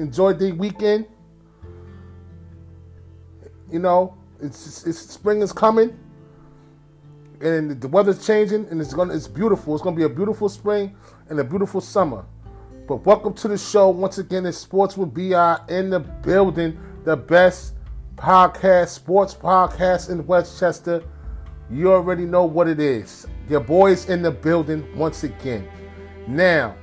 enjoyed the weekend. You know, it's, it's spring is coming, and the weather's changing, and it's gonna it's beautiful. It's gonna be a beautiful spring and a beautiful summer. But welcome to the show once again. It's Sports with Bi in the building, the best podcast, sports podcast in Westchester. You already know what it is. Your boys in the building once again. Now,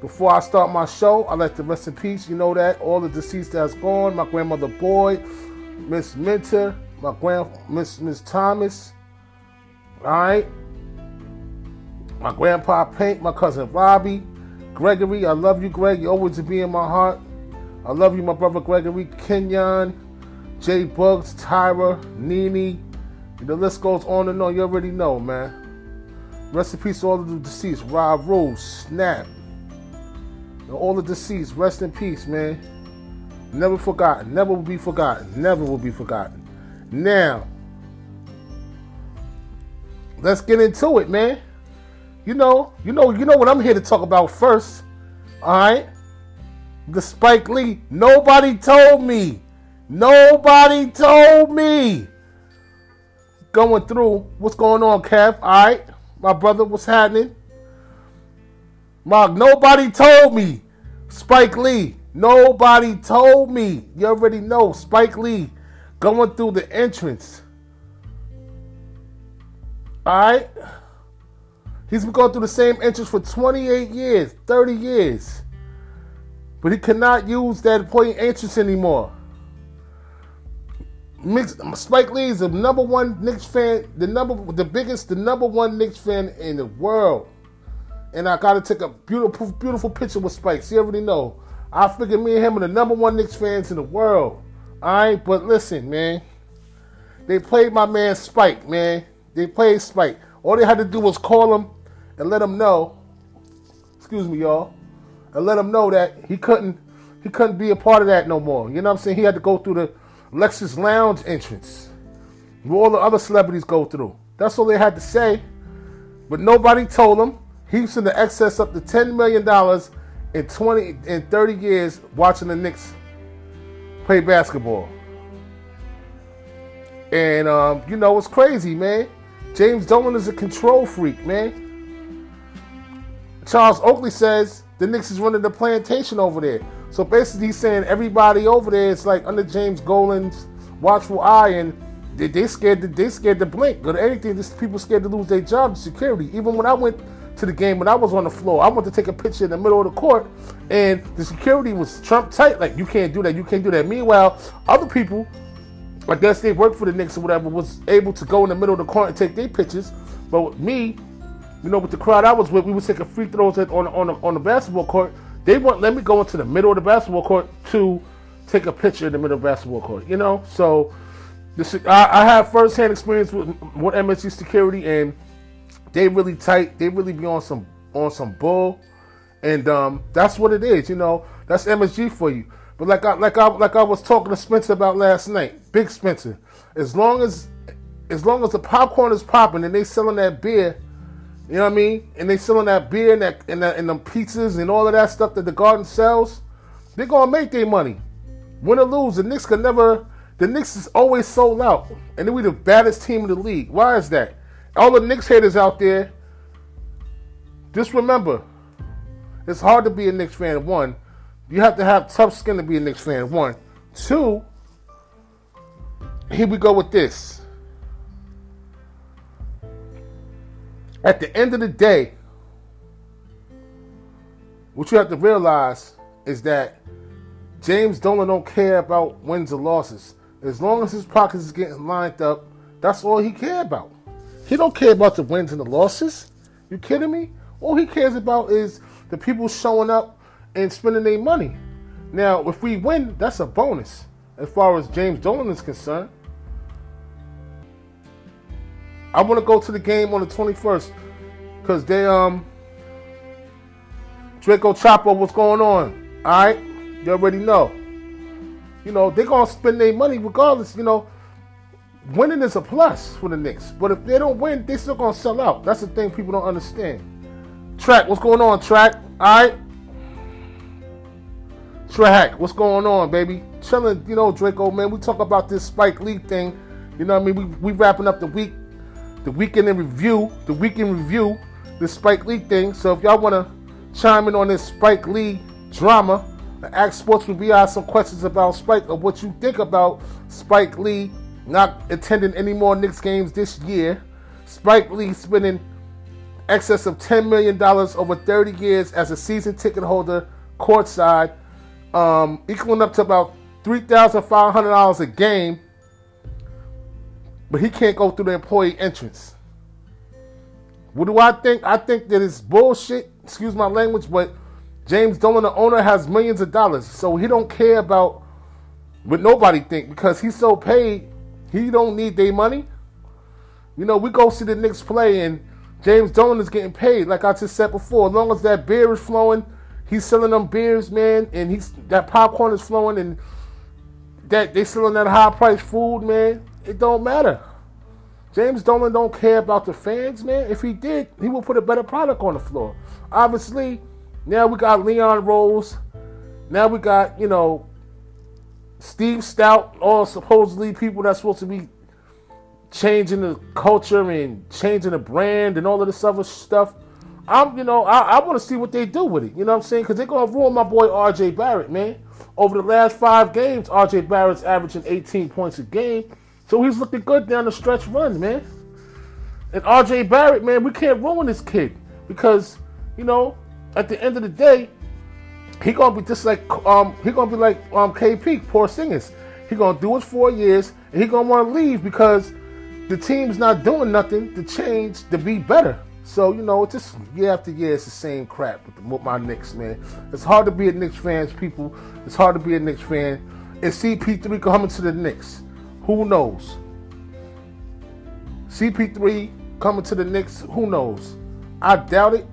before I start my show, I like to rest in peace. You know that all the deceased that's gone. My grandmother Boyd, Miss Minter, my grand Miss Miss Thomas. All right. My grandpa Paint, my cousin Robbie, Gregory. I love you, Greg. You always be in my heart. I love you, my brother Gregory, Kenyon, Jay Bugs, Tyra, Nene. The list goes on and on. You already know, man. Rest in peace all of the deceased. Rob Rose, Snap. All the deceased, rest in peace, man. Never forgotten. Never will be forgotten. Never will be forgotten. Now, let's get into it, man. You know, you know, you know what I'm here to talk about first. All right. The Spike Lee. Nobody told me. Nobody told me. Going through what's going on, Kev. All right, my brother, what's happening? Mark, nobody told me. Spike Lee. Nobody told me. You already know. Spike Lee going through the entrance. Alright? He's been going through the same entrance for 28 years, 30 years. But he cannot use that point entrance anymore. Mix, Spike Lee is the number one Knicks fan, the number, the biggest, the number one Knicks fan in the world. And I got to take a beautiful, beautiful picture with Spike. You already know. I figured me and him are the number one Knicks fans in the world. All right, but listen, man. They played my man Spike, man. They played Spike. All they had to do was call him and let him know. Excuse me, y'all. And let him know that he couldn't he couldn't be a part of that no more. You know what I'm saying? He had to go through the Lexus Lounge entrance. Where all the other celebrities go through. That's all they had to say. But nobody told him he's in the excess up to $10 million in 20 in 30 years watching the Knicks play basketball. And um, you know, it's crazy, man. James Dolan is a control freak, man. Charles Oakley says the Knicks is running the plantation over there. So basically, he's saying everybody over there is like under James Dolan's watchful eye, and they, they scared to, they scared to blink. But anything, this people scared to lose their job, security. Even when I went to the game when I was on the floor. I went to take a picture in the middle of the court, and the security was Trump tight. Like you can't do that. You can't do that. Meanwhile, other people, I guess they worked for the Knicks or whatever, was able to go in the middle of the court and take their pictures. But me, you know, with the crowd I was with, we take a free throws on on the, on the basketball court. They wouldn't let me go into the middle of the basketball court to take a picture in the middle of the basketball court. You know, so this I, I have firsthand experience with, with MSG security and they really tight. They really be on some on some bull, and um, that's what it is. You know, that's MSG for you. But like I like I like I was talking to Spencer about last night, Big Spencer. As long as as long as the popcorn is popping and they selling that beer, you know what I mean, and they selling that beer and that and, that, and them pizzas and all of that stuff that the garden sells, they're gonna make their money. Win or lose, the Knicks can never. The Knicks is always sold out, and then we the baddest team in the league. Why is that? All the Knicks haters out there, just remember, it's hard to be a Knicks fan. One, you have to have tough skin to be a Knicks fan. One, two. Here we go with this. At the end of the day, what you have to realize is that James Dolan don't care about wins or losses. As long as his pockets is getting lined up, that's all he care about. He don't care about the wins and the losses. You kidding me? All he cares about is the people showing up and spending their money. Now, if we win, that's a bonus as far as James Dolan is concerned. I want to go to the game on the 21st because they um Draco Chapo, what's going on? All right, you already know. You know they're gonna spend their money regardless. You know winning is a plus for the Knicks. But if they don't win, they still gonna sell out. That's the thing people don't understand. Track, what's going on, Track? Alright. Track, what's going on, baby? Chilling, you know, Draco, man. We talk about this Spike Lee thing. You know what I mean? We, we wrapping up the week, the weekend in review, the weekend review, the Spike Lee thing. So if y'all want to chime in on this Spike Lee drama, ask Sports will be asked some questions about Spike or what you think about Spike Lee not attending any more Knicks games this year. Spike Lee spending excess of $10 million over 30 years as a season ticket holder courtside, um, equaling up to about $3,500 a game, but he can't go through the employee entrance. What do I think? I think that it's bullshit, excuse my language, but James Dolan, the owner, has millions of dollars, so he don't care about what nobody think because he's so paid, he don't need their money. You know, we go see the Knicks play and James Dolan is getting paid, like I just said before. As long as that beer is flowing, he's selling them beers, man, and he's that popcorn is flowing, and that they selling that high price food, man. It don't matter. James Dolan don't care about the fans, man. If he did, he would put a better product on the floor. Obviously, now we got Leon Rose. Now we got you know Steve Stoute, all supposedly people that's supposed to be changing the culture and changing the brand and all of this other stuff. I'm, you know, I, I want to see what they do with it. You know what I'm saying? Because they're going to ruin my boy RJ Barrett, man. Over the last five games, RJ Barrett's averaging 18 points a game. So he's looking good down the stretch run, man. And RJ Barrett, man, we can't ruin this kid. Because, you know, at the end of the day, he gonna be just like um he gonna be like um KP, singers. He gonna do his four years and he gonna want to leave because the team's not doing nothing to change to be better. So you know, it's just year after year, it's the same crap with, the, with my Knicks, man. It's hard to be a Knicks fan, people. It's hard to be a Knicks fan. Is CP3 coming to the Knicks? Who knows? CP3 coming to the Knicks? Who knows? I doubt it.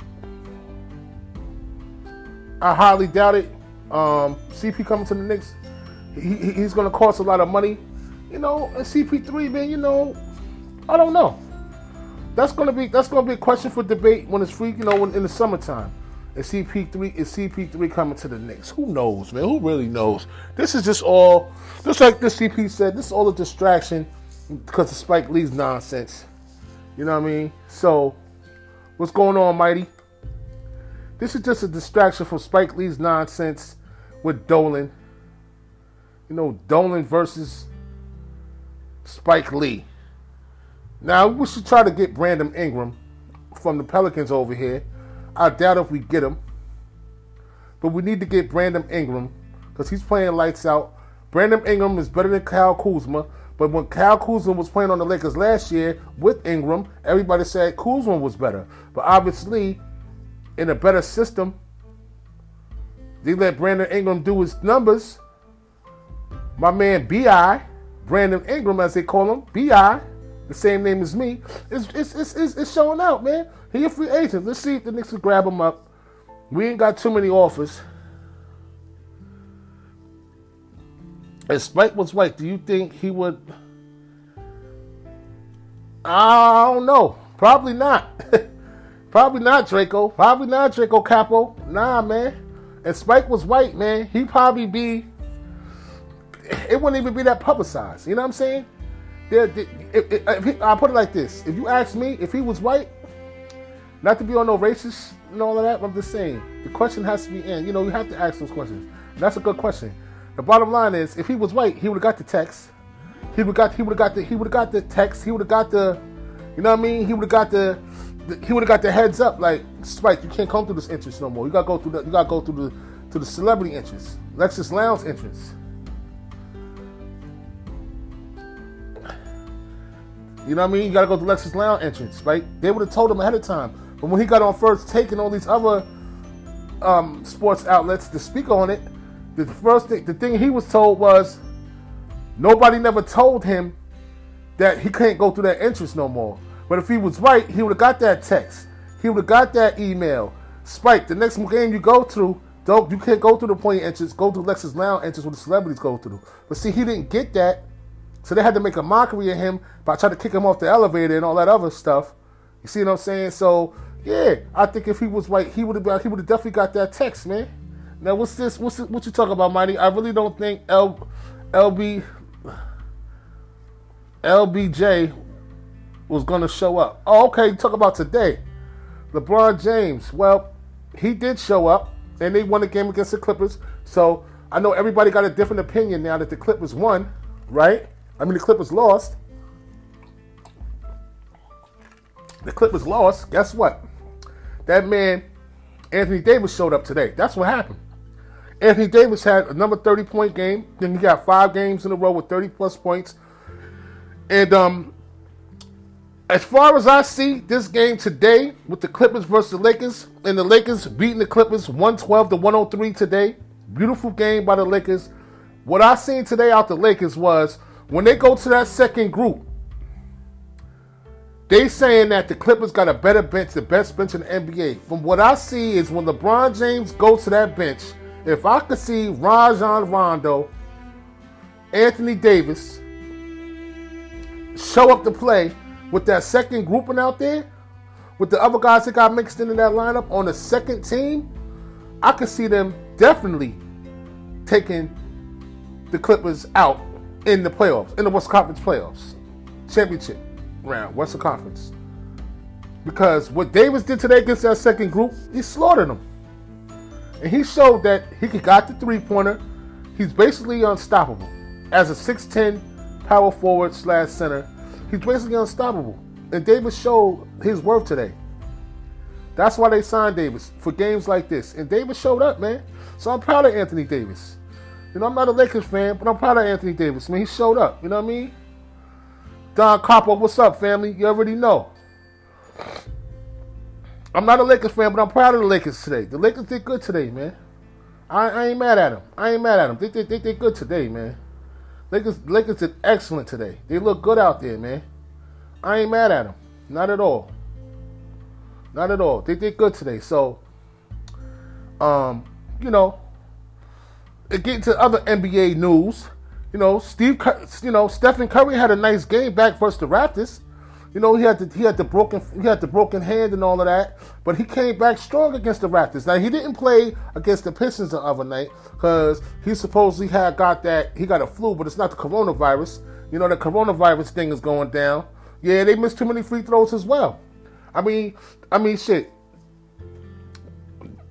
I highly doubt it. Um, CP coming to the Knicks, he, he's going to cost a lot of money. You know, and CP3, man, you know, I don't know. That's gonna be that's gonna be a question for debate when it's free. You know, in the summertime. Is CP3 is CP3 coming to the Knicks? Who knows, man? Who really knows? This is just all, just like this CP said. This is all a distraction because of Spike Lee's nonsense. You know what I mean? So, what's going on, Mighty? This is just a distraction from Spike Lee's nonsense with Dolan. You know, Dolan versus Spike Lee. Now we should try to get Brandon Ingram from the Pelicans over here. I doubt if we get him, but we need to get Brandon Ingram because he's playing lights out. Brandon Ingram is better than Kyle Kuzma, but when Kyle Kuzma was playing on the Lakers last year with Ingram, everybody said Kuzma was better. But obviously, in a better system, they let Brandon Ingram do his numbers. My man Bi, Brandon Ingram as they call him, Bi the same name as me, it's, it's, it's, it's, showing out, man. He a free agent. Let's see if the Knicks will grab him up. We ain't got too many offers. If Spike was white, do you think he would? I don't know. Probably not. Probably not, Draco. Probably not, Draco Capo. Nah, man. And Spike was white, man, he'd probably be. It wouldn't even be that publicized. You know what I'm saying? There, he, I'll put it like this: If you ask me, if he was white, not to be on no racist and all of that, I'm just saying the question has to be in. You know, you have to ask those questions. That's a good question. The bottom line is, if he was white, he would have got the text. He would got. He would have got the. He would have got the text. He would have got the. You know what I mean? He would have got the. He would have got the heads up. Like Spike, you can't come through this entrance no more. You gotta go through the. You gotta go through the to the celebrity entrance, Lexus Lounge entrance. You know what I mean? You gotta go to Lexus Lounge entrance, right? They would have told him ahead of time. But when he got on first take and all these other um, sports outlets to speak on it, the first thing, the thing he was told was nobody never told him that he can't go through that entrance no more. But if he was right, he would have got that text. He would have got that email. Spike, the next game you go through, don't you can't go through the point entrance. Go through Lexus Lounge entrance where the celebrities go through. But see, he didn't get that so they had to make a mockery of him by trying to kick him off the elevator and all that other stuff. You see what I'm saying? So yeah, I think if he was white, he would have he would have definitely got that text, man. Now what's this? What's this, what you talking about, Mighty? I really don't think L, LB, LBJ was gonna show up. Oh, okay. Talk about today. LeBron James. Well, he did show up, and they won the game against the Clippers. So I know everybody got a different opinion now that the Clippers won, right? I mean, the Clippers lost. The Clippers lost. Guess what? That man, Anthony Davis, showed up today. That's what happened. Anthony Davis had a number 30 point game. Then he got five games in a row with 30 plus points. And um, as far as I see this game today with the Clippers versus the Lakers, and the Lakers beating the Clippers 112 to 103 today. Beautiful game by the Lakers. What I seen today out the Lakers was when they go to that second group, they saying that the Clippers got a better bench, the best bench in the NBA. From what I see is when LeBron James goes to that bench, if I could see Rajon Rondo, Anthony Davis show up to play with that second grouping out there, with the other guys that got mixed into that lineup on the second team, I could see them definitely taking the Clippers out in the playoffs, in the West Conference playoffs, championship round, Western Conference. Because what Davis did today against that second group, he slaughtered them. And he showed that he could got the three pointer. He's basically unstoppable. As a 6'10 power forward slash center, he's basically unstoppable. And Davis showed his worth today. That's why they signed Davis for games like this. And Davis showed up, man. So I'm proud of Anthony Davis. You know, I'm not a Lakers fan, but I'm proud of Anthony Davis. I mean, he showed up. You know what I mean? Don Copper, what's up, family? You already know. I'm not a Lakers fan, but I'm proud of the Lakers today. The Lakers did good today, man. I, I ain't mad at them. I ain't mad at them. They, they, they did good today, man. Lakers, Lakers did excellent today. They look good out there, man. I ain't mad at them. Not at all. Not at all. They did good today. So, um, you know, getting to other NBA news. You know, Steve, you know, Stephen Curry had a nice game back versus the Raptors. You know, he had the he had the broken he had the broken hand and all of that, but he came back strong against the Raptors. Now he didn't play against the Pistons the other night because he supposedly had got that he got a flu, but it's not the coronavirus. You know, the coronavirus thing is going down. Yeah, they missed too many free throws as well. I mean, I mean, shit.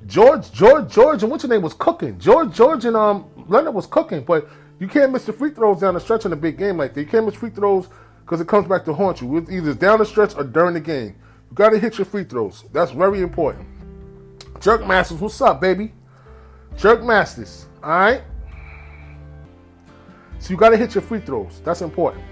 George, George, George, and what's your name was cooking. George, George, and um Leonard was cooking, but you can't miss the free throws down the stretch in a big game like that. You can't miss free throws because it comes back to haunt you. It's either down the stretch or during the game. You got to hit your free throws. That's very important. Jerk Masters, what's up, baby? Jerk Masters, all right? So you got to hit your free throws. That's important.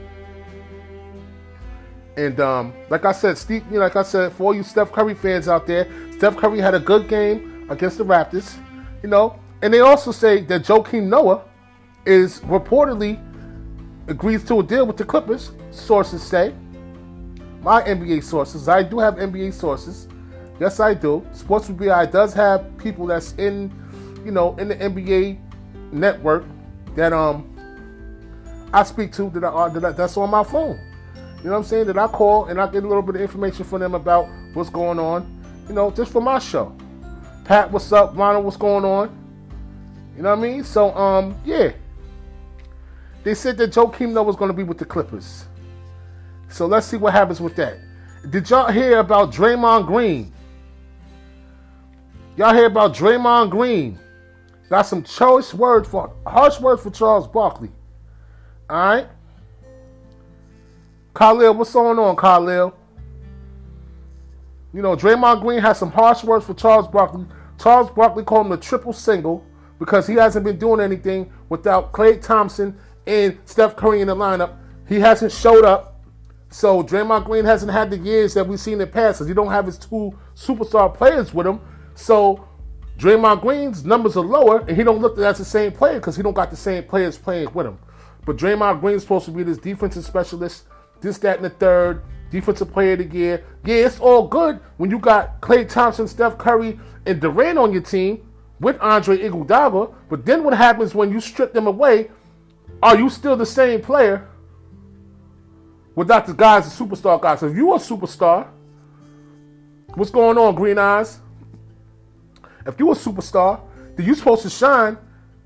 And um, like I said, Steve, you know, like I said, for all you Steph Curry fans out there, Steph Curry had a good game against the Raptors. You know, and they also say that Joakim Noah is reportedly agrees to a deal with the Clippers. Sources say. My NBA sources. I do have NBA sources. Yes, I do. Sports BI does have people that's in, you know, in the NBA network that um I speak to that, I, that that's on my phone. You know what I'm saying? That I call and I get a little bit of information from them about what's going on. You know, just for my show. Pat, what's up? Ronald, what's going on? You know what I mean? So um, yeah. They said that Joakim Noah was going to be with the Clippers. So let's see what happens with that. Did y'all hear about Draymond Green? Y'all hear about Draymond Green? Got some choice words for harsh words for Charles Barkley. All right. Khalil, what's going on, Khalil? You know, Draymond Green has some harsh words for Charles Barkley. Charles Barkley called him the triple single because he hasn't been doing anything without Klay Thompson and Steph Curry in the lineup. He hasn't showed up. So Draymond Green hasn't had the years that we've seen in the past because he don't have his two superstar players with him. So Draymond Green's numbers are lower and he don't look as the same player because he don't got the same players playing with him. But Draymond Green's supposed to be this defensive specialist, this, that, and the third, defensive player of the year. Yeah, it's all good when you got Klay Thompson, Steph Curry, and Durant on your team with Andre Iguodala. But then what happens when you strip them away are you still the same player without the guys, the superstar guys? So if you a superstar, what's going on, Green Eyes? If you a superstar, then you're supposed to shine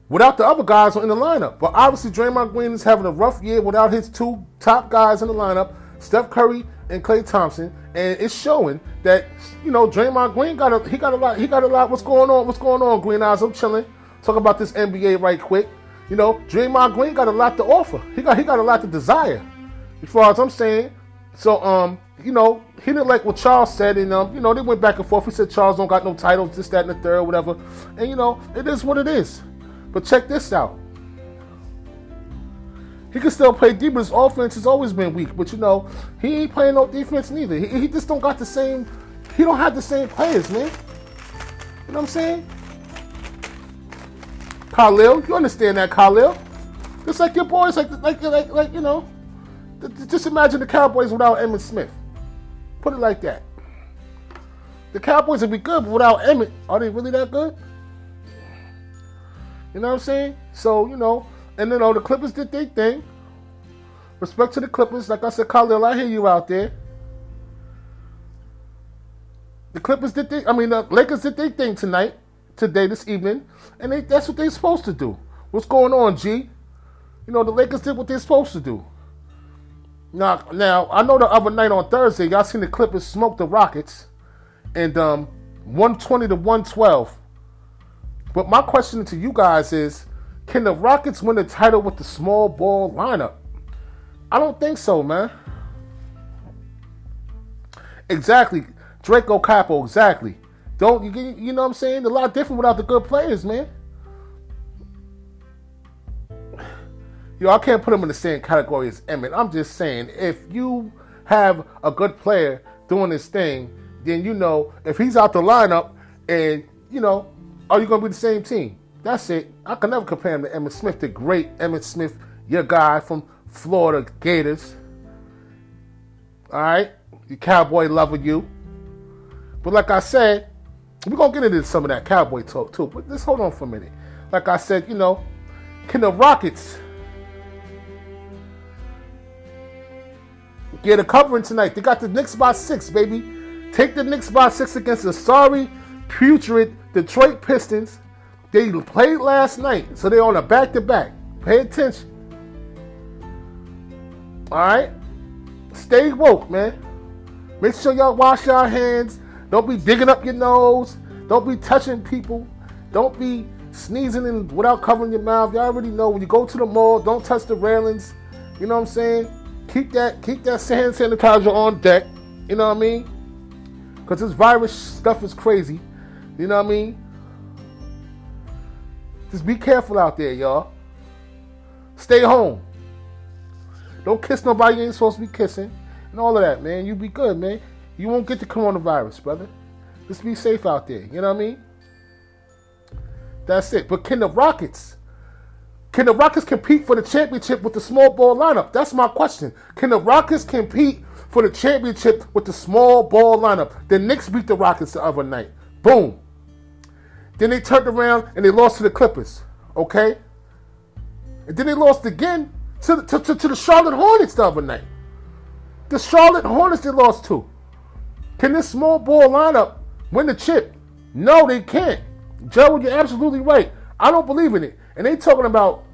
without the other guys in the lineup. But obviously, Draymond Green is having a rough year without his two top guys in the lineup, Steph Curry and Klay Thompson, and it's showing that you know Draymond Green got a he got a lot he got a lot. What's going on? What's going on? Green eyes, I'm chilling. Talk about this NBA right quick. You know, Draymond Green got a lot to offer. He got he got a lot to desire, as far as I'm saying. So um, you know, he didn't like what Charles said, and um, you know, they went back and forth. He said Charles don't got no titles, this, that, and the third, whatever. And you know, it is what it is. But check this out. He can still play deep, but his offense has always been weak. But you know, he ain't playing no defense neither. He, he just don't got the same. He don't have the same players, man. You know what I'm saying? Khalil, you understand that, Khalil? Just like your boys, like like like like you know. Just imagine the Cowboys without Emmitt Smith. Put it like that. The Cowboys would be good, but without Emmitt, are they really that good? You know what I'm saying? So, you know, and you know, the Clippers did their thing. Respect to the Clippers. Like I said, Khalil, I hear you out there. The Clippers did their, I mean, the Lakers did their thing tonight, today, this evening, and they, that's what they're supposed to do. What's going on, G? You know, the Lakers did what they're supposed to do. Now, now I know the other night on Thursday, y'all seen the Clippers smoke the Rockets, and um, 120 to 112. But my question to you guys is, can the Rockets win the title with the small ball lineup? I don't think so, man. Exactly, Draco Capo. Exactly. Don't you? You know what I'm saying? A lot different without the good players, man. Yo, I can't put him in the same category as Emmitt. I'm just saying, if you have a good player doing this thing, then you know if he's out the lineup, and you know, are you gonna be the same team? That's it. I can never compare him to Emmitt Smith, the great Emmitt Smith, your guy from Florida Gators. All right, the cowboy lover, you. But like I said, we're gonna get into some of that cowboy talk too. But just hold on for a minute. Like I said, you know, can the Rockets get a covering tonight? They got the Knicks by six, baby. Take the Knicks by six against the sorry, putrid Detroit Pistons. They played last night, so they're on a back to back. Pay attention. All right? Stay woke, man. Make sure y'all wash your hands. Don't be digging up your nose. Don't be touching people. Don't be sneezing in without covering your mouth. Y'all already know when you go to the mall, don't touch the railings. You know what I'm saying? Keep that keep that hand sanitizer on deck. You know what I mean? Cause this virus stuff is crazy. You know what I mean? Just be careful out there, y'all. Stay home. Don't kiss nobody you ain't supposed to be kissing. And all of that, man. You be good, man. You won't get the coronavirus, brother. Just be safe out there. You know what I mean? That's it. But can the Rockets, can the Rockets compete for the championship with the small ball lineup? That's my question. Can the Rockets compete for the championship with the small ball lineup? The Knicks beat the Rockets the other night. Boom. Then they turned around and they lost to the Clippers. Okay? And then they lost again to, to, to, to the Charlotte Hornets the other night. The Charlotte Hornets they lost to. Can this small ball lineup win the chip? No, they can't. Joe, you're absolutely right. I don't believe in it. And they talking about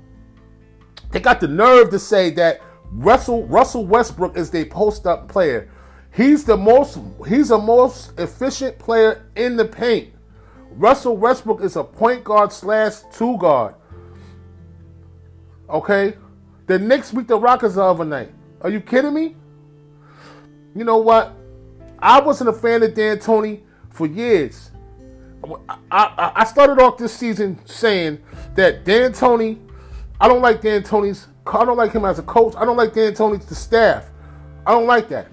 they got the nerve to say that Russell Russell Westbrook is their post up player. He's the most he's the most efficient player in the paint. Russell Westbrook is a point guard slash two guard. Okay? The Knicks beat the Rockets the other night. Are you kidding me? You know what? I wasn't a fan of D'Antoni for years. I, I, I started off this season saying that D'Antoni, I don't like D'Antoni's, I don't like him as a coach. I don't like D'Antoni's the staff. I don't like that.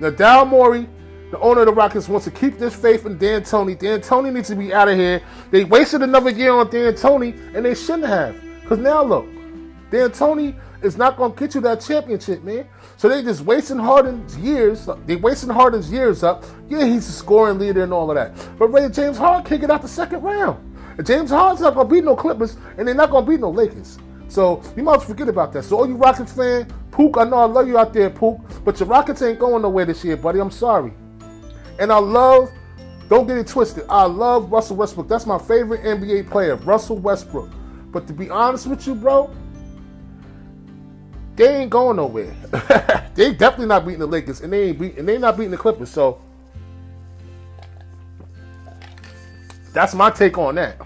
Now, Daryl Morey the owner of the Rockets wants to keep this faith in D'Antoni. Dan Tony needs to be out of here. They wasted another year on D'Antoni, and they shouldn't have. Because now look, D'Antoni is not going to get you that championship, man. So they just wasting Harden's years. They wasting Harden's years up. Yeah, he's a scoring leader and all of that. But Ray James Harden can't get out the second round. And James Harden's not to beat no Clippers, and they're not to beat no Lakers. So you might forget about that. So all you Rockets fan, Pook, I know I love you out there, Pook, but your Rockets ain't going nowhere this year, buddy. I'm sorry. And I love Don't get it twisted. I love Russell Westbrook. That's my favorite NBA player, Russell Westbrook. But to be honest with you, bro, they ain't going nowhere. they definitely not beating the Lakers, and they ain't beat, and they not beating the Clippers. So that's my take on that.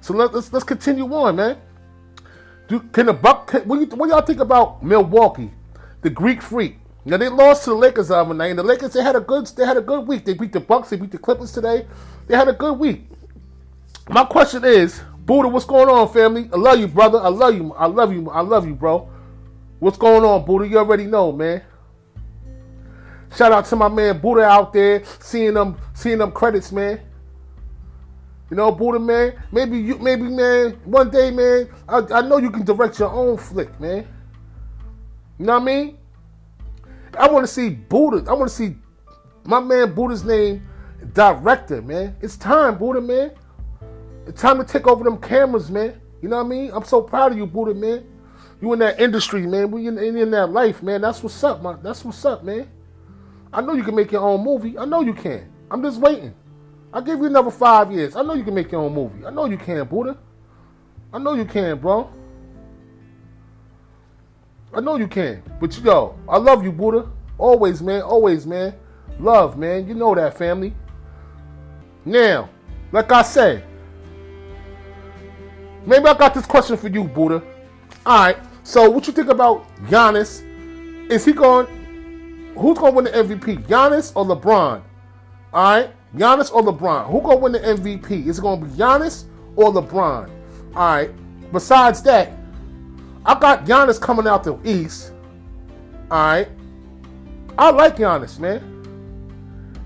So let, us let's continue on, man. Do, can the Buck? Can, what y'all think about Milwaukee, the Greek Freak? Now they lost to the Lakers the other night, and the Lakers they had a good they had a good week. They beat the Bucks, they beat the Clippers today. They had a good week. My question is, Buddha, what's going on, family? I love you, brother. I love you. I love you. I love you, bro. What's going on, Buddha? You already know, man. Shout out to my man Buddha out there, seeing them, seeing them credits, man. You know, Buddha, man. Maybe you, maybe, man. One day, man. I, I know you can direct your own flick, man. You know what I mean? I want to see Buddha. I want to see my man Buddha's name director, man. It's time, Buddha, man. It's time to take over them cameras, man. You know what I mean? I'm so proud of you, Buddha, man. You in that industry, man. We in, in, in that life, man. That's what's up, man. That's what's up, man. I know you can make your own movie. I know you can. I'm just waiting. I'll give you another five years. I know you can make your own movie. I know you can, Buddha. I know you can, bro. I know you can. But yo, I love you, Buddha. Always, man. Always, man. Love, man. You know that, family. Now, like I said, maybe I got this question for you, Buddha. All right. So, what you think about Giannis? Is he going? Who's going to win the MVP? Giannis or LeBron? All right. Giannis or LeBron? Who going to win the MVP? Is it going to be Giannis or LeBron? All right. Besides that, I got Giannis coming out the East. All right. I like Giannis, man.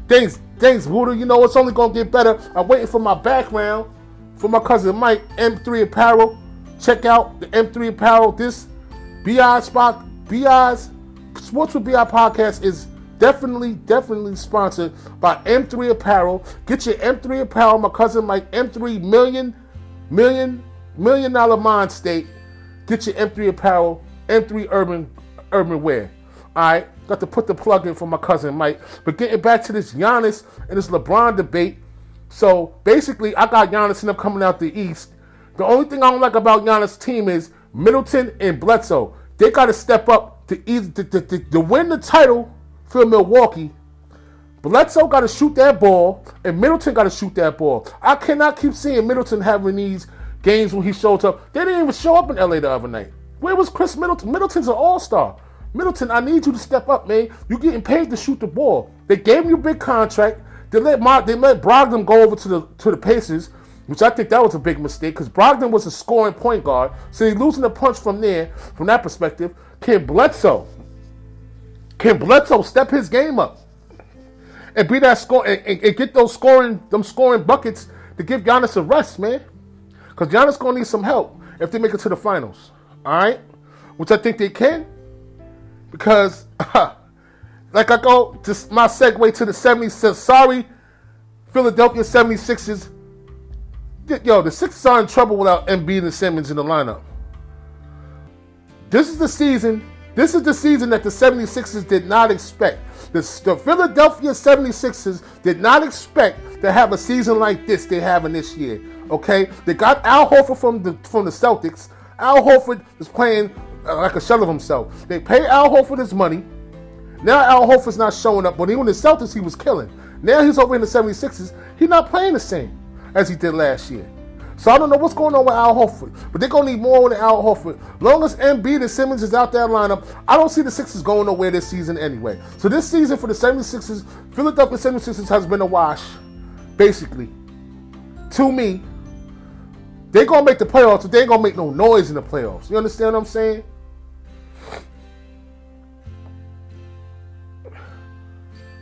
Thanks, thanks, Buddha. You know it's only gonna get better. I'm waiting for my background for my cousin Mike M3 Apparel. Check out the M3 Apparel. This BI spot, BI's Sports with BI podcast is definitely, definitely sponsored by M3 Apparel. Get your M3 Apparel. My cousin Mike M3 million, million, million dollar mind state Get your M3 apparel, M3 urban urban wear. Alright, got to put the plug in for my cousin Mike. But getting back to this Giannis and this LeBron debate. So basically, I got Giannis and them coming out the East. The only thing I don't like about Giannis' team is Middleton and Bledsoe. They got to step up to either to, to, to win the title for Milwaukee. Bledsoe got to shoot that ball, and Middleton got to shoot that ball. I cannot keep seeing Middleton having these games when he showed up. They didn't even show up in LA the other night. Where was Khris Middleton? Middleton's an all-star. Middleton, I need you to step up, man. You're getting paid to shoot the ball. They gave you a big contract. They let they let Brogdon go over to the to the Pacers, which I think that was a big mistake because Brogdon was a scoring point guard. So he's losing the punch from there, from that perspective. Can Bledsoe, can Bledsoe step his game up and be that score and, and, and get those scoring them scoring buckets to give Giannis a rest, man? Because Giannis going to need some help if they make it to the finals. All right? Which I think they can. Because, like I go to my segue to the 76ers. Sorry, Philadelphia 76ers. Yo, the Sixers are in trouble without Embiid and Simmons in the lineup. This is the season. This is the season that the 76ers did not expect. The, the Philadelphia 76ers did not expect to have a season like this they have in this year. Okay, they got Al Horford from the from the Celtics. Al Horford is playing uh, like a shell of himself. They pay Al Horford his money. Now Al Horford's not showing up. When he was in the Celtics, he was killing. Now he's over in the 76ers. He's not playing the same as he did last year. So I don't know what's going on with Al Horford, but they're gonna need more than Al Horford. Long as Embiid and Simmons is out that lineup, I don't see the Sixers going nowhere this season anyway. So this season for the 76ers, Philadelphia 76ers has been a wash, basically. To me, they're gonna make the playoffs, but they ain't gonna make no noise in the playoffs. You understand what I'm saying?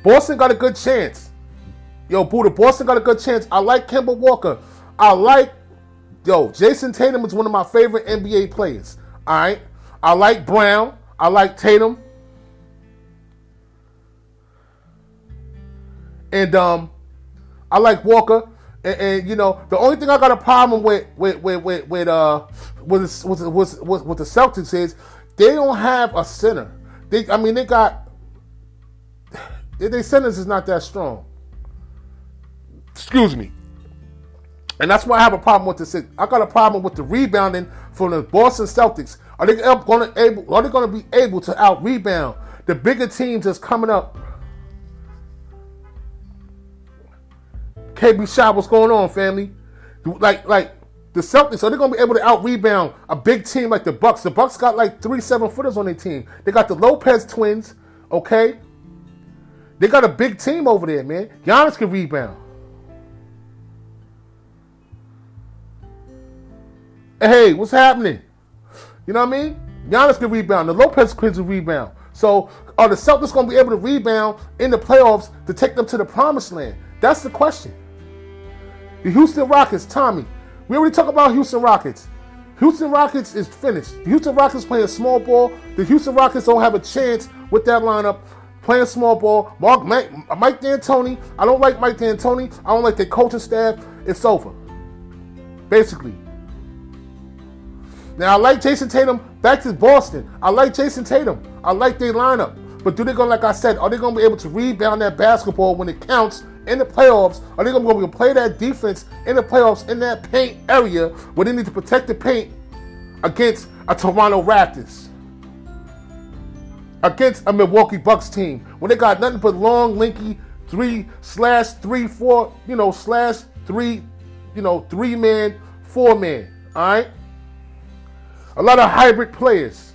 Boston got a good chance. Yo, Buddha, Boston got a good chance. I like Kemba Walker. I like, yo, Jayson Tatum is one of my favorite NBA players. All right. I like Brown. I like Tatum. And um, I like Walker. And, and, you know, the only thing I got a problem with with with with, with uh with, with, with, with, with the Celtics is they don't have a center. They, I mean, they got Their sentence is not that strong. Excuse me. And that's why I have a problem with this. I got a problem with the rebounding from the Boston Celtics. Are they going to able? Are they going to be able to out rebound the bigger teams that's coming up? KB Shot, what's going on, family? Like, like the Celtics, are they going to be able to out rebound a big team like the Bucks? The Bucks got like three seven footers on their team. They got the Lopez twins, okay? They got a big team over there, man. Giannis can rebound. Hey, what's happening? You know what I mean? Giannis can rebound. The Lopez kids rebound. So are the Celtics going to be able to rebound in the playoffs to take them to the promised land? That's the question. The Houston Rockets, Tommy. We already talked about Houston Rockets. Houston Rockets is finished. The Houston Rockets playing small ball. The Houston Rockets don't have a chance with that lineup playing small ball. Mark Mike, Mike D'Antoni. I don't like Mike D'Antoni. I don't like their coaching staff. It's over. Basically, now I like Jayson Tatum. Back to Boston. I like Jayson Tatum. I like their lineup. But do they go like I said? Are they going to be able to rebound that basketball when it counts in the playoffs? Are they going to be able to play that defense in the playoffs in that paint area where they need to protect the paint against a Toronto Raptors? Against a Milwaukee Bucks team when they got nothing but long, linky three slash three four, you know, slash three, you know, three man, four man. All right. A lot of hybrid players.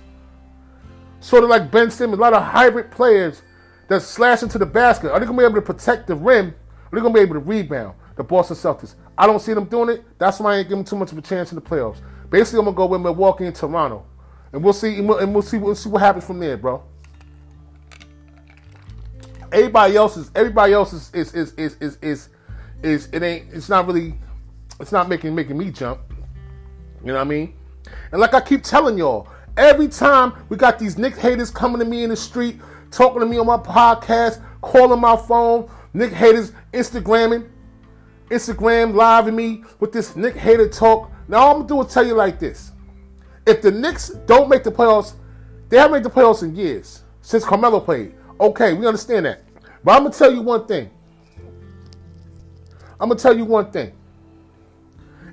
Sort of like Ben Simmons, a lot of hybrid players that slash into the basket. Are they to be able to protect the rim? Are they to be able to rebound? The Boston Celtics. I don't see them doing it. That's why I ain't giving too much of a chance in the playoffs. Basically, I'm gonna go with Milwaukee and Toronto, and we'll see. And we'll see. We'll see what happens from there, bro. Everybody else is. Everybody else is. Is is is is is, is it ain't. It's not really. It's not making making me jump. You know what I mean? And like I keep telling y'all, every time we got these Nick haters coming to me in the street, talking to me on my podcast, calling my phone, Nick haters Instagramming, Instagram living me with this Nick hater talk. Now all I'm gonna do is tell you like this. If the Knicks don't make the playoffs, they haven't made the playoffs in years since Carmelo played. Okay, we understand that. But I'm gonna tell you one thing. I'm gonna tell you one thing.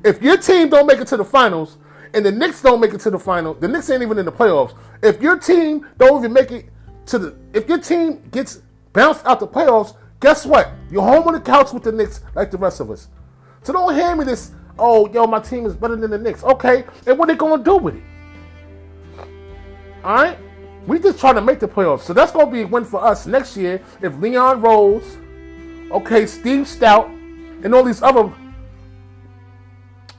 If your team don't make it to the finals, and the Knicks don't make it to the final, the Knicks ain't even in the playoffs. If your team don't even make it to the, if your team gets bounced out the playoffs, guess what? You're home on the couch with the Knicks like the rest of us. So don't hand me this, oh, yo, my team is better than the Knicks. Okay, and what they gonna do with it? All right, we just trying to make the playoffs. So that's gonna be a win for us next year if Leon Rose, okay, Steve Stoute, and all these other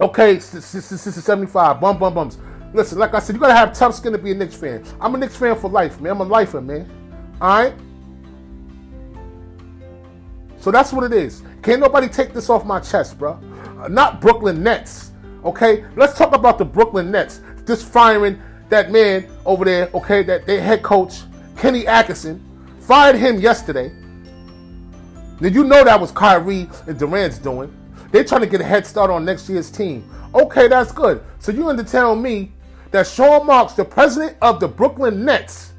Okay, 75. Bum, bum, bums. Listen, like I said, you gotta have tough skin to be a Knicks fan. I'm a Knicks fan for life, man. I'm a lifer, man. Alright? So that's what it is. Can't nobody take this off my chest, bro. Not Brooklyn Nets. Okay? Let's talk about the Brooklyn Nets. Just firing that man over there, okay, that their head coach, Kenny Atkinson, fired him yesterday. Now you know that was Kyrie and Durant's doing. They're trying to get a head start on next year's team. Okay, that's good. So you going to tell me that Sean Marks, the president of the Brooklyn Nets,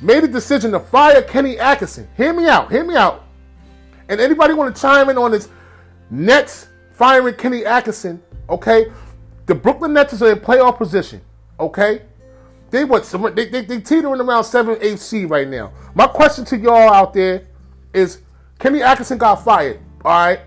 made a decision to fire Kenny Atkinson. Hear me out. Hear me out. And anybody want to chime in on this Nets firing Kenny Atkinson? Okay, the Brooklyn Nets are in playoff position. Okay, they what? They they, they teetering around seven eight C right now. My question to y'all out there is: Kenny Atkinson got fired. All right,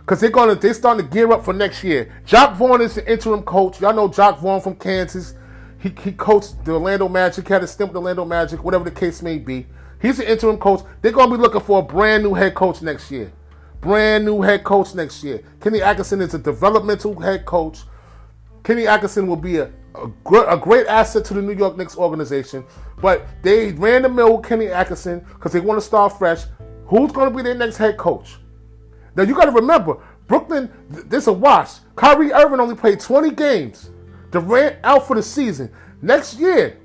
because they're gonna they're starting to gear up for next year. Jacque Vaughn is the interim coach. Y'all know Jacque Vaughn from Kansas. He, he coached the Orlando Magic, had a stint with the Orlando Magic, whatever the case may be. He's the interim coach. They're gonna be looking for a brand new head coach next year. Brand new head coach next year. Kenny Atkinson is a developmental head coach. Kenny Atkinson will be a, a, a great asset to the New York Knicks organization. But they ran the mill with Kenny Atkinson because they want to start fresh. Who's going to be their next head coach? Now you got to remember, Brooklyn, this is a wash. Kyrie Irving only played 20 games. Durant out for the season. Next year,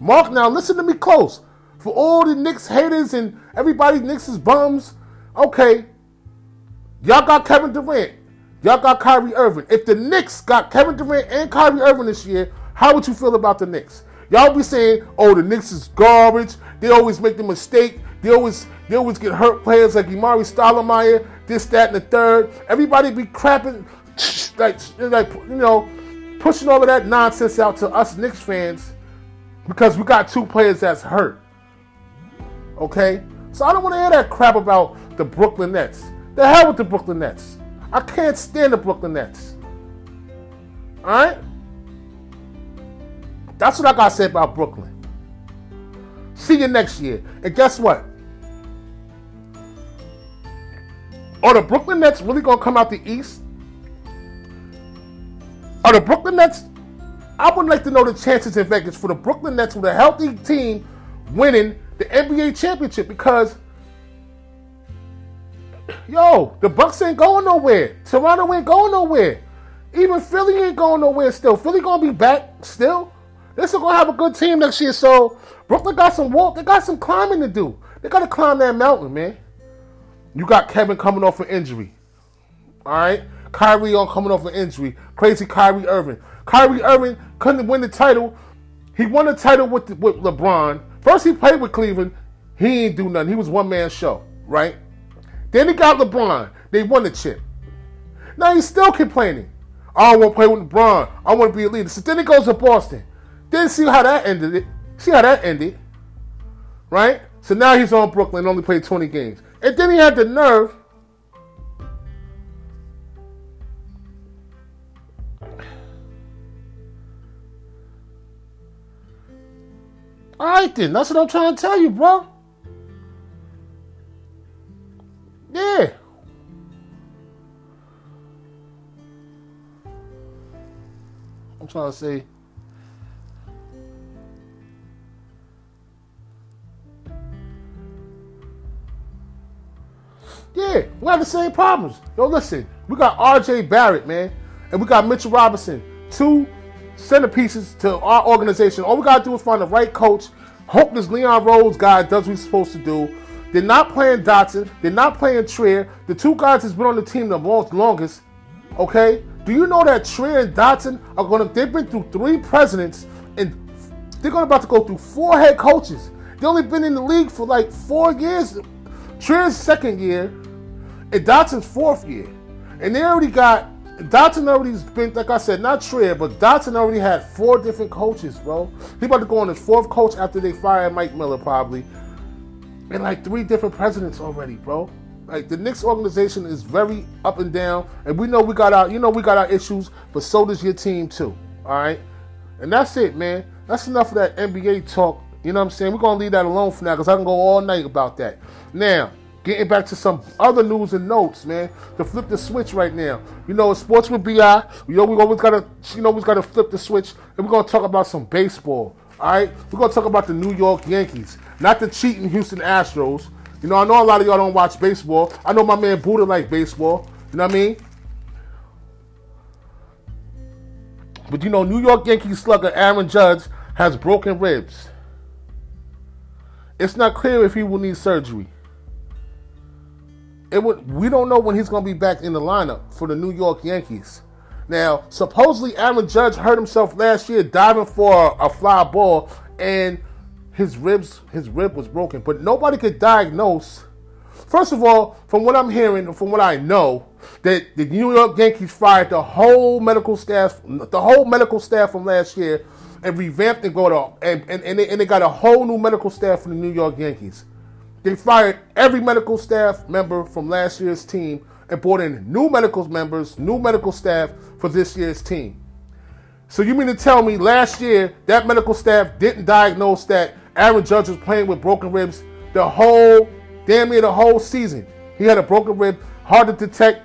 Mark, now listen to me close. For all the Knicks haters and everybody Knicks is bums, okay, y'all got Kevin Durant. Y'all got Kyrie Irving. If the Knicks got Kevin Durant and Kyrie Irving this year, how would you feel about the Knicks? Y'all be saying, oh, the Knicks is garbage. They always make the mistake. They always they always get hurt players like Amar'e Stoudemire, this, that, and the third. Everybody be crapping like like you know, pushing all of that nonsense out to us Knicks fans because we got two players that's hurt. Okay? So I don't want to hear that crap about the Brooklyn Nets. The hell with the Brooklyn Nets. I can't stand the Brooklyn Nets. Alright? That's what I gotta say about Brooklyn. See you next year. And guess what? Are the Brooklyn Nets really gonna come out the East? Are the Brooklyn Nets? I would like to know the chances in Vegas for the Brooklyn Nets with a healthy team winning the NBA championship because yo, the Bucks ain't going nowhere. Toronto ain't going nowhere. Even Philly ain't going nowhere still. Philly gonna be back still. They're still gonna have a good team next year. So Brooklyn got some walk. They got some climbing to do. They gotta climb that mountain, man. You got Kevin coming off an injury. All right. Kyrie on coming off an injury. Crazy Kyrie Irving. Kyrie Irving couldn't win the title. He won the title with, with LeBron. First, he played with Cleveland. He ain't do nothing. He was one man show, right? Then he got LeBron. They won the chip. Now he's still complaining. I don't want to play with LeBron. I want to be a leader. So then he goes to Boston. Then see how that ended. It. See how that ended, right? So now he's on Brooklyn. Only played 20 games, and then he had the nerve. All right, then. That's what I'm trying to tell you, bro. Yeah. I'm trying to see. Yeah, we have the same problems. Yo, listen, we got RJ Barrett, man, and we got Mitchell Robinson, two centerpieces to our organization. All we gotta do is find the right coach. Hope this Leon Rose guy does what he's supposed to do. They're not playing Dotson. They're not playing Trier. The two guys that's been on the team the longest. Okay, do you know that Trier and Dotson are gonna? They've been through three presidents, and they're gonna about to go through four head coaches. They only been in the league for like four years. Trier's second year, and Dotson's fourth year, and they already got Dotson already's been, like I said, not Trier, but Dotson already had four different coaches, bro. He about to go on his fourth coach after they fire Mike Miller, probably. And like three different presidents already, bro. Like the Knicks organization is very up and down, and we know we got our, you know, we got our issues, but so does your team too. All right, and that's it, man. That's enough of that NBA talk. You know what I'm saying? We're gonna leave that alone for now because I can go all night about that. Now, Getting back to some other news and notes, man. To flip the switch right now. You know, sports with BI. You know, we always gotta, you know, we gotta flip the switch, and we're gonna talk about some baseball. All right, we're gonna talk about the New York Yankees, not the cheating Houston Astros. You know, I know a lot of y'all don't watch baseball. I know my man Buddha like baseball. You know what I mean? But you know, New York Yankees slugger Aaron Judge has broken ribs. It's not clear if he will need surgery it would we don't know when he's going to be back in the lineup for the New York Yankees. Now, supposedly Aaron Judge hurt himself last year diving for a, a fly ball and his ribs his rib was broken, but nobody could diagnose. First of all, from what I'm hearing, from what I know, that the New York Yankees fired the whole medical staff, the whole medical staff from last year, and revamped and go to and and, and, they, and they got a whole new medical staff for the New York Yankees. They fired every medical staff member from last year's team and brought in new medical members, new medical staff for this year's team. So you mean to tell me last year that medical staff didn't diagnose that Aaron Judge was playing with broken ribs the whole, damn near the whole season. He had a broken rib, hard to detect.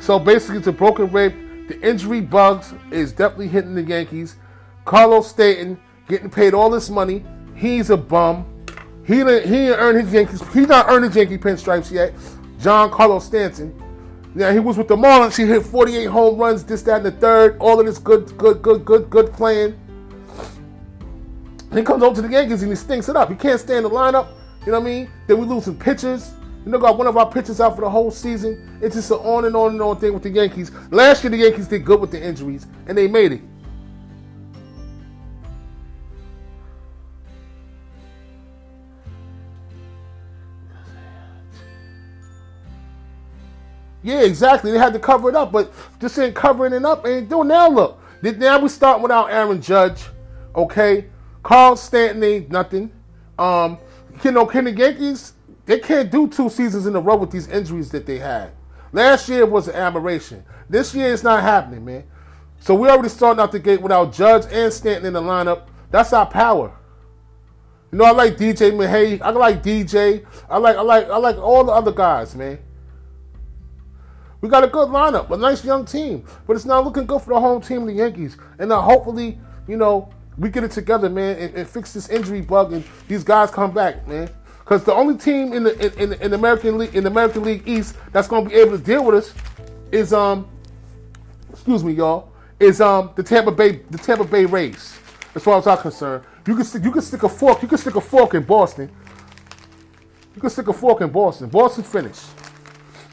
So basically, it's a broken rib. The injury bugs is definitely hitting the Yankees. Carlos Stanton getting paid all this money. He's a bum. He didn't he didn't earn his Yankees. He's not earned Yankee pinstripes yet. Giancarlo Stanton. Yeah, he was with the Marlins. He hit 48 home runs, this, that, and the third. All of this good, good, good, good, good playing. And He comes over to the Yankees and he stinks it up. He can't stand the lineup. You know what I mean? Then we lose some pitchers. You know, got one of our pitchers out for the whole season. It's just an on and on and on thing with the Yankees. Last year, the Yankees did good with the injuries, and they made it. Yeah, exactly. They had to cover it up, but just ain't covering it up ain't doing. Now look, now we start without Aaron Judge. Okay, Carl Stanton ain't nothing. Um, you know, can the Yankees? They can't do two seasons in a row with these injuries that they had. Last year was an aberration. This year it's not happening, man. So we already starting out the gate without Judge and Stanton in the lineup. That's our power. You know, I like DJ LeMahieu. I like DJ. I like I like I like all the other guys, man. We got a good lineup, a nice young team, but it's not looking good for the home team, the Yankees. And now hopefully, you know, we get it together, man, and, and fix this injury bug, and these guys come back, man. Because the only team in the in, in, in the American League in the American League East that's going to be able to deal with us is um, excuse me, y'all, is um the Tampa Bay the Tampa Bay Rays. As far as I'm concerned, you can stick you can stick a fork you can stick a fork in Boston. You can stick a fork in Boston. Boston finished.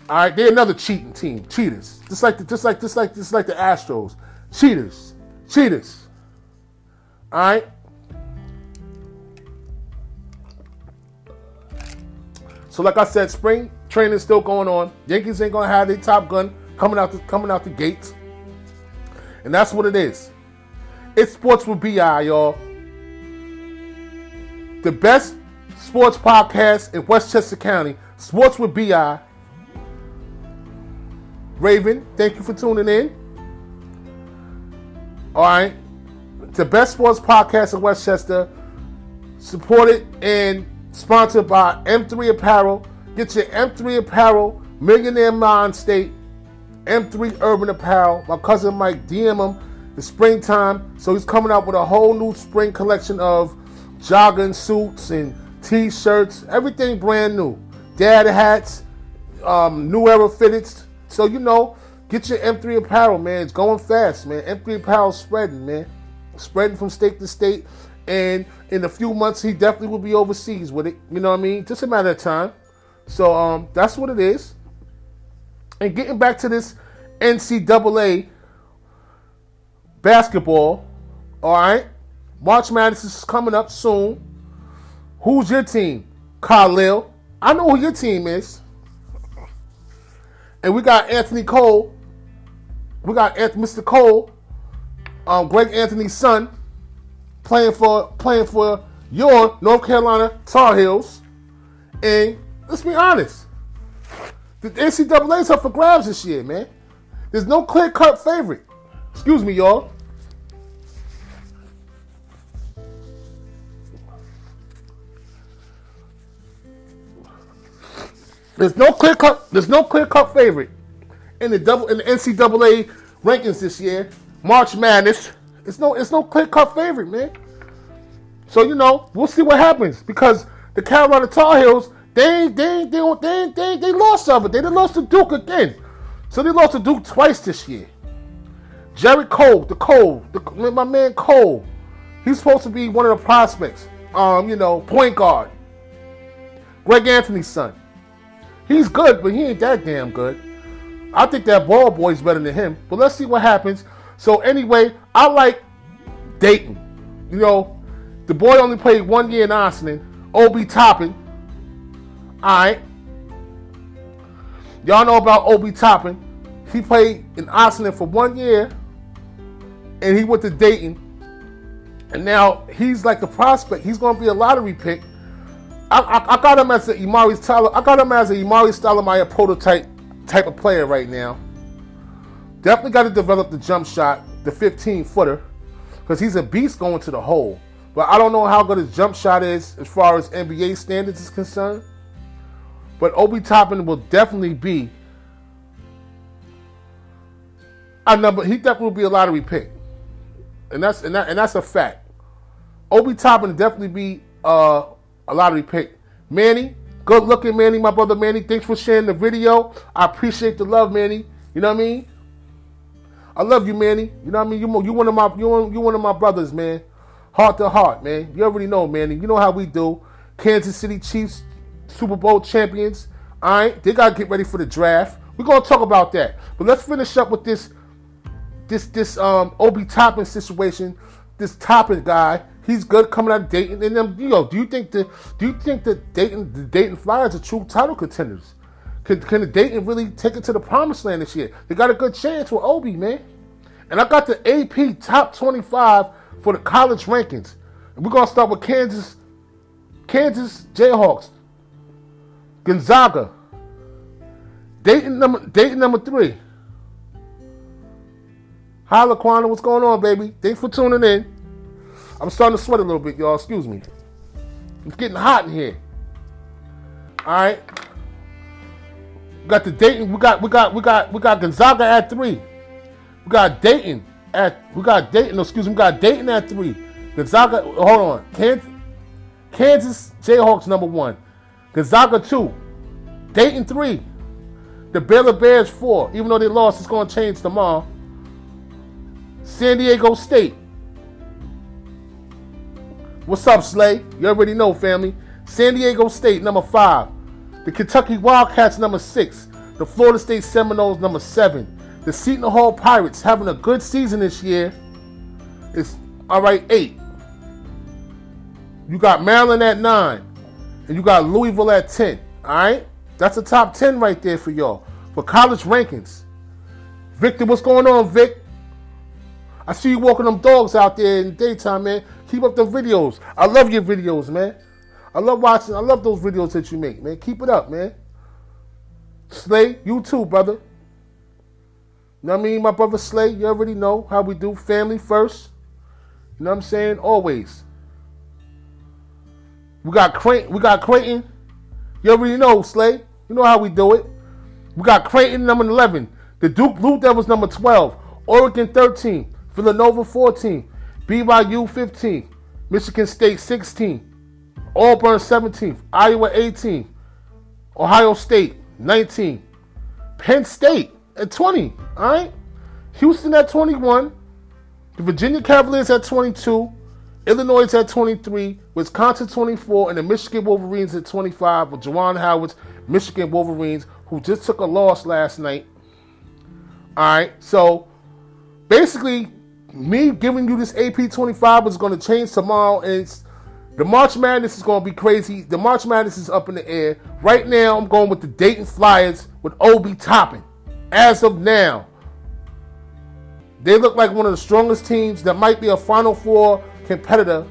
All right, they're another cheating team, cheaters. Just like the, just like just like just like the Astros, cheaters, cheaters. All right. So like I said, spring training still going on. Yankees ain't gonna have their top gun coming out the coming out the gates, and that's what it is. It's sports with Bi, y'all. The best sports podcast in Westchester County. Sports with Bi. Raven, thank you for tuning in. All right. The best sports podcast in Westchester, supported and sponsored by M3 Apparel. Get your M3 Apparel, Millionaire Mind State, M3 Urban Apparel. My cousin Mike DM him. It's springtime, so he's coming out with a whole new spring collection of jogging suits and t-shirts, everything brand new. Dad hats, um, new era fitteds, so you know, get your M3 apparel, man. It's going fast, man. M3 apparel spreading, man. Spreading from state to state. And in a few months, he definitely will be overseas with it. You know what I mean? Just a matter of time. So um, that's what it is. And getting back to this NCAA basketball, all right? March Madness is coming up soon. Who's your team? Khalil. I know who your team is. And we got Anthony Cole. We got Mr. Cole, um, Greg Anthony's son, playing for playing for your North Carolina Tar Heels. And let's be honest, the NCAA is up for grabs this year, man. There's no clear cut favorite. Excuse me, y'all. There's no clear cut. There's no clear cut favorite in the double in the NCAA rankings this year. March Madness. It's no. It's no clear cut favorite, man. So you know, we'll see what happens because the Carolina Tar Heels they they they they they, they lost of it. They lost to Duke again. So they lost to Duke twice this year. Jerry Cole, the Cole, the, my man Cole, he's supposed to be one of the prospects. Um, you know, point guard. Greg Anthony's son. He's good, but he ain't that damn good. I think that ball boy's better than him. But let's see what happens. So anyway, I like Dayton. You know, the boy only played one year in Ossining. Obi Toppin. Alright. Y'all know about Obi Toppin. He played in Ossining for one year. And he went to Dayton. And now he's like a prospect. He's to be a lottery pick I, I, got him as a Amar'e Stoudemire. I got him as a Amar'e Stoudemire prototype type of player right now. Definitely got to develop the jump shot, the 15 footer, because he's a beast going to the hole. But I don't know how good his jump shot is as far as NBA standards is concerned. But Obi Toppin will definitely be a number. He definitely will be a lottery pick, and that's and, that, and that's a fact. Obi Toppin definitely be uh, a lottery pick. Manny, good looking Manny, my brother Manny. Thanks for sharing the video. I appreciate the love, Manny. You know what I mean? I love you, Manny. You know what I mean? You you one of my you you one of my brothers, man. Heart to heart, man. You already know, Manny. You know how we do. Kansas City Chiefs, Super Bowl champions. All right, they gotta get ready for the draft. We're gonna talk about that. But let's finish up with this this this um Obi Toppin situation. This Toppin guy He's good coming out of Dayton. And then, you know, do you think the do you think that Dayton the Dayton Flyers are true title contenders? Can, can Dayton really take it to the promised land this year? They got a good chance with Obi, man. And I got the AP top 25 for the college rankings. And we're gonna start with Kansas, Kansas Jayhawks, Gonzaga, Dayton number Dayton number three. Hi Laquana, what's going on, baby? Thanks for tuning in. I'm starting to sweat a little bit, y'all. Excuse me. It's getting hot in here. All right. We got the Dayton. We got we got we got we got Gonzaga at three. We got Dayton at we got Dayton. No, excuse me. We got Dayton at three. Gonzaga. Hold on. Kansas, Kansas Jayhawks number one. Gonzaga two. Dayton three. The Baylor Bears four. Even though they lost, it's going to change tomorrow. San Diego State. What's up, Slay? You already know, family. San Diego State, number five. The Kentucky Wildcats, number six. The Florida State Seminoles, number seven. The Seton Hall Pirates having a good season this year. It's all right, eight. You got Maryland at nine, and you got Louisville at ten. All right, that's a top ten right there for y'all for college rankings. Victor, what's going on, Vic? I see you walking them dogs out there in the daytime, man. Keep up the videos. I love your videos, man. I love watching. I love those videos that you make, man. Keep it up, man. Slay, you too, brother. You know what I mean? My brother Slay, you already know how we do. Family first. You know what I'm saying? Always. We got Creighton. We got Creighton. You already know, Slay. You know how we do it. We got Creighton number 11. The Duke Blue Devils number 12. Oregon 13. Villanova 14. BYU 15, Michigan State 16, Auburn 17th, Iowa 18, Ohio State 19, Penn State at 20, all right? Houston at 21, the Virginia Cavaliers at 22, Illinois at 23, Wisconsin 24, and the Michigan Wolverines at 25 with Juwan Howard's Michigan Wolverines, who just took a loss last night. All right, so basically, me giving you this AP 25 is going to change tomorrow. And the March Madness is going to be crazy. The March Madness is up in the air. Right now, I'm going with the Dayton Flyers with Obi Toppin. As of now, they look like one of the strongest teams that might be a Final Four competitor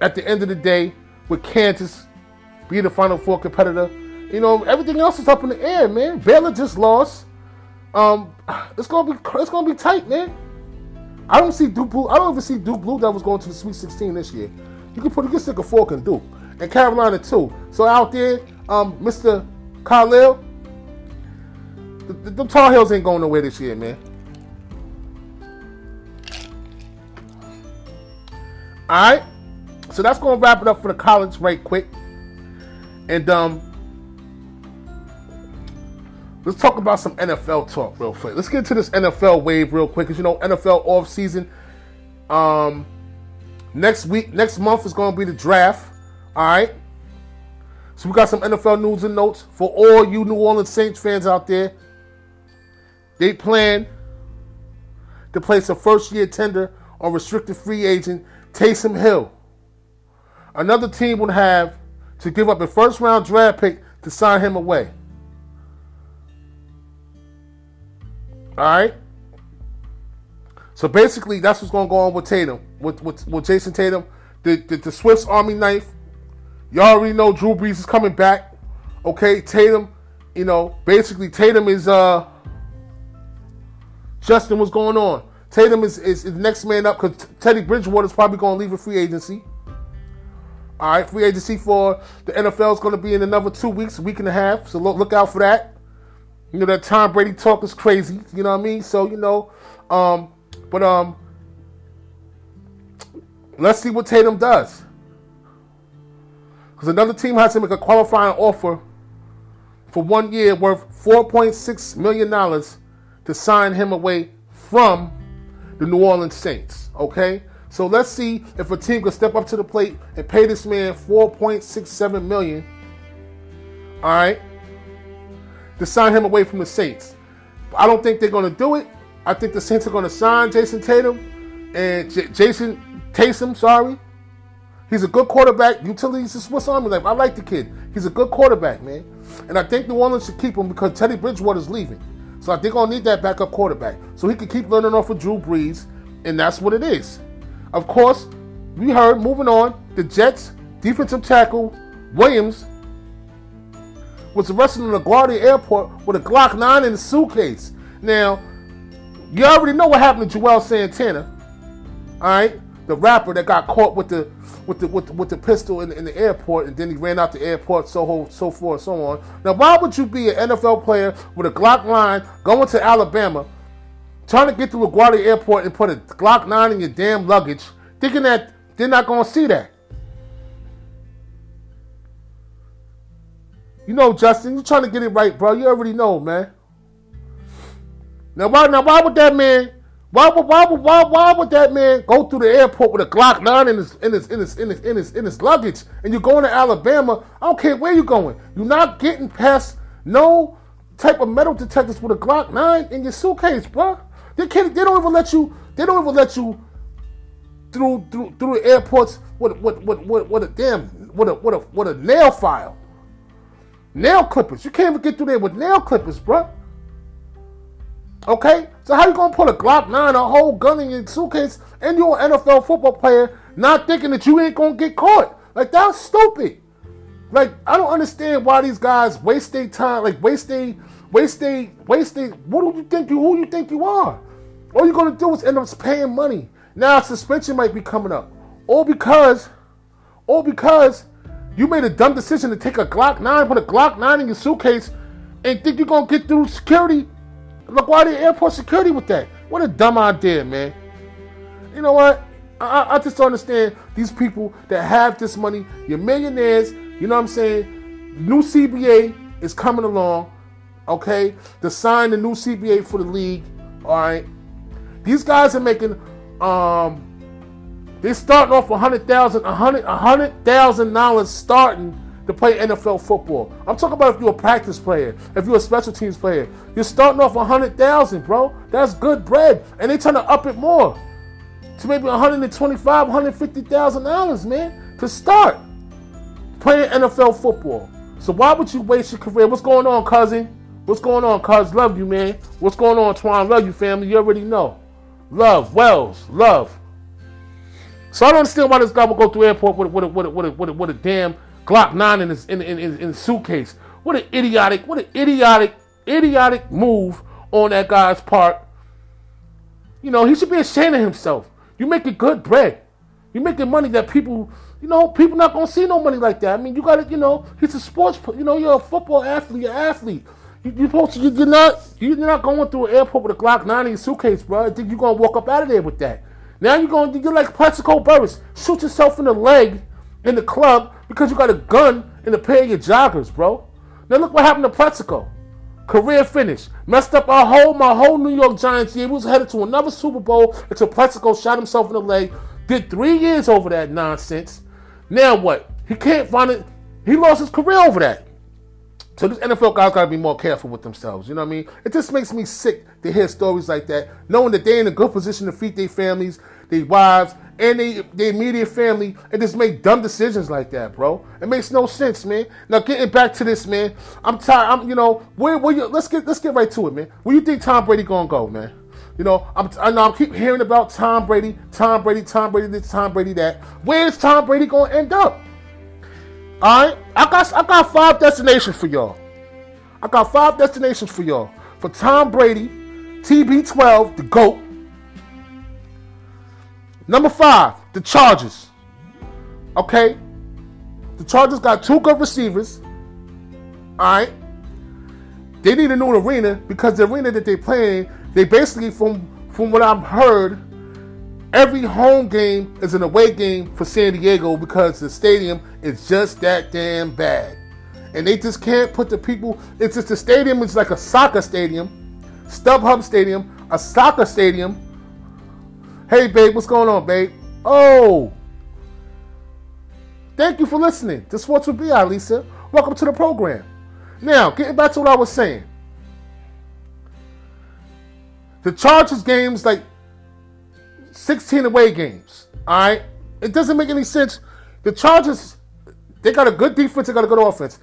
at the end of the day with Kansas being the Final Four competitor. You know, everything else is up in the air, man. Baylor just lost. Um, it's gonna be it's gonna be tight, man. I don't see Duke Blue. I don't even see Duke Blue Devils going to the Sweet 16 this year. You can put you can stick a fork in Duke and Carolina too. So out there, um, Mr. Khalil, the, the, the Tar Heels ain't going nowhere this year, man. All right, so that's gonna wrap it up for the college right quick, and um, Let's talk about some NFL talk real quick. Let's get into this NFL wave real quick, because you know NFL off season. Um, next week, next month is going to be the draft. All right. So we got some NFL news and notes for all you New Orleans Saints fans out there. They plan to place a first-year tender on restricted free agent Taysom Hill. Another team would have to give up a first-round draft pick to sign him away. All right. So basically, that's what's going to go on with Tatum, with with, with Jayson Tatum, the, the, the Swiss Army knife. Y'all already know Drew Brees is coming back. Okay, Tatum, you know, basically Tatum is uh Justin, what's going on? Tatum is, is, is the next man up because Teddy Bridgewater is probably going to leave a free agency. All right, free agency for the NFL is going to be in another two weeks, week and a half. So look, look out for that. You know that Tom Brady talk is crazy. You know what I mean? So you know, um, but um, let's see what Tatum does. Because another team has to make a qualifying offer for one year worth $4.6 million to sign him away from the New Orleans Saints. Okay? So let's see if a team can step up to the plate and pay this man 4.67 million. All right? To sign him away from the Saints. I don't think they're going to do it. I think the Saints are going to sign Jason Tatum and J- Jason Taysom, sorry, He's a good quarterback. Utilities a Swiss Army knife. I like the kid. He's a good quarterback, man. And I think New Orleans should keep him because Teddy Bridgewater's leaving. So I think I'll need that backup quarterback. So he can keep learning off of Drew Brees, and that's what it is. Of course, we heard, moving on, the Jets defensive tackle Williams was arrested in LaGuardia Airport with a Glock 9 in a suitcase. Now, you already know what happened to Juelz Santana. Alright? The rapper that got caught with the with the with the, with the pistol in, in, the airport and then he ran out the airport, so so forth, so on. Now, why would you be an NFL player with a Glock 9 going to Alabama, trying to get to LaGuardia Airport and put a Glock 9 in your damn luggage, thinking that they're not gonna see that? You know, Justin, you're trying to get it right, bro. You already know, man. Now why now why would that man why would why would why, why would that man go through the airport with a Glock 9 in his in his in his in his in his, in his luggage and you're going to Alabama? I don't care where you're going. You're not getting past no type of metal detectors with a Glock 9 in your suitcase, bro. They can't they don't even let you they don't even let you through through through the airports with with with, with, with a damn with a with a with a nail file. Nail clippers. You can't even get through there with nail clippers, bro. Okay? So how you gonna put a Glock 9, a whole gun in your suitcase, and you're an NFL football player, not thinking that you ain't gonna get caught? Like that's stupid. Like I don't understand why these guys waste their time, like waste their, waste their, waste their. What do you think you? Who you think you are? All you're gonna do is end up paying money. Now suspension might be coming up, all because, all because you made a dumb decision to take a Glock 9, put a Glock 9 in your suitcase, and think you're gonna get through security, Look, why the Airport security with that. What a dumb idea, man. You know what? I, I just don't understand these people that have this money. You're millionaires, you know what I'm saying? New CBA is coming along, okay? To sign the new CBA for the league, all right? These guys are making um they starting off a hundred thousand, a hundred, a hundred thousand dollars starting to play NFL football. I'm talking about if you're a practice player, if you're a special teams player. You're starting off a hundred thousand, bro. That's good bread, and they trying to up it more to maybe 125, 150 thousand dollars, man, to start playing NFL football. So why would you waste your career? What's going on, cousin? What's going on, cuz? Love you, man. What's going on, Twan? Love you, family. You already know. Love, Wells, love. So I don't understand why this guy would go through airport with, with, a, with, a, with, a, with, a, with a damn Glock 9 in his, in, in, in, in his suitcase. What an idiotic, what an idiotic, idiotic move on that guy's part. You know, he should be ashamed of himself. You're making good bread. You're making money that people, you know, people not gonna see no money like that. I mean, you gotta, you know, he's a sports, you know, you're a football athlete, you're an athlete. You, you're supposed to, you're not, you're not going through an airport with a Glock 9 in your suitcase, bro. I think you're gonna walk up out of there with that. Now you're going, you're like Plaxico Burress. Shoot yourself in the leg in the club because you got a gun in a pair of your joggers, bro. Now look what happened to Plaxico. Career finish. Messed up our whole, my whole New York Giants year. We was headed to another Super Bowl until Plaxico shot himself in the leg. Did three years over that nonsense. Now what? He can't find it. He lost his career over that. So these NFL guys gotta be more careful with themselves. You know what I mean? It just makes me sick to hear stories like that, knowing that they're in a good position to feed their families, their wives, and they, their immediate family, and just make dumb decisions like that, bro. It makes no sense, man. Now getting back to this, man. I'm tired. I'm, you know, where, where you? Let's get let's get right to it, man. Where you think Tom Brady gonna go, man? You know, I'm, I know I'm keep hearing about Tom Brady, Tom Brady, Tom Brady, this, Tom Brady, that. Where's Tom Brady gonna end up? All right, I got I got five destinations for y'all. I got five destinations for y'all. For Tom Brady, TB12, the GOAT. Number five, the Chargers. Okay? The Chargers got two good receivers. Alright? They need a new arena because the arena that they play in, they basically, from from what I've heard, Every home game is an away game for San Diego because the stadium is just that damn bad. And they just can't put the people, it's just the stadium is like a soccer stadium, StubHub Stadium, a soccer stadium. Hey, babe, what's going on, babe? Oh, thank you for listening This to Sports with B.I. Lisa. Welcome to the program. Now, getting back to what I was saying. The Chargers games, like 16 away games. All right, it doesn't make any sense The Chargers, they got a good defense, they got a good offense.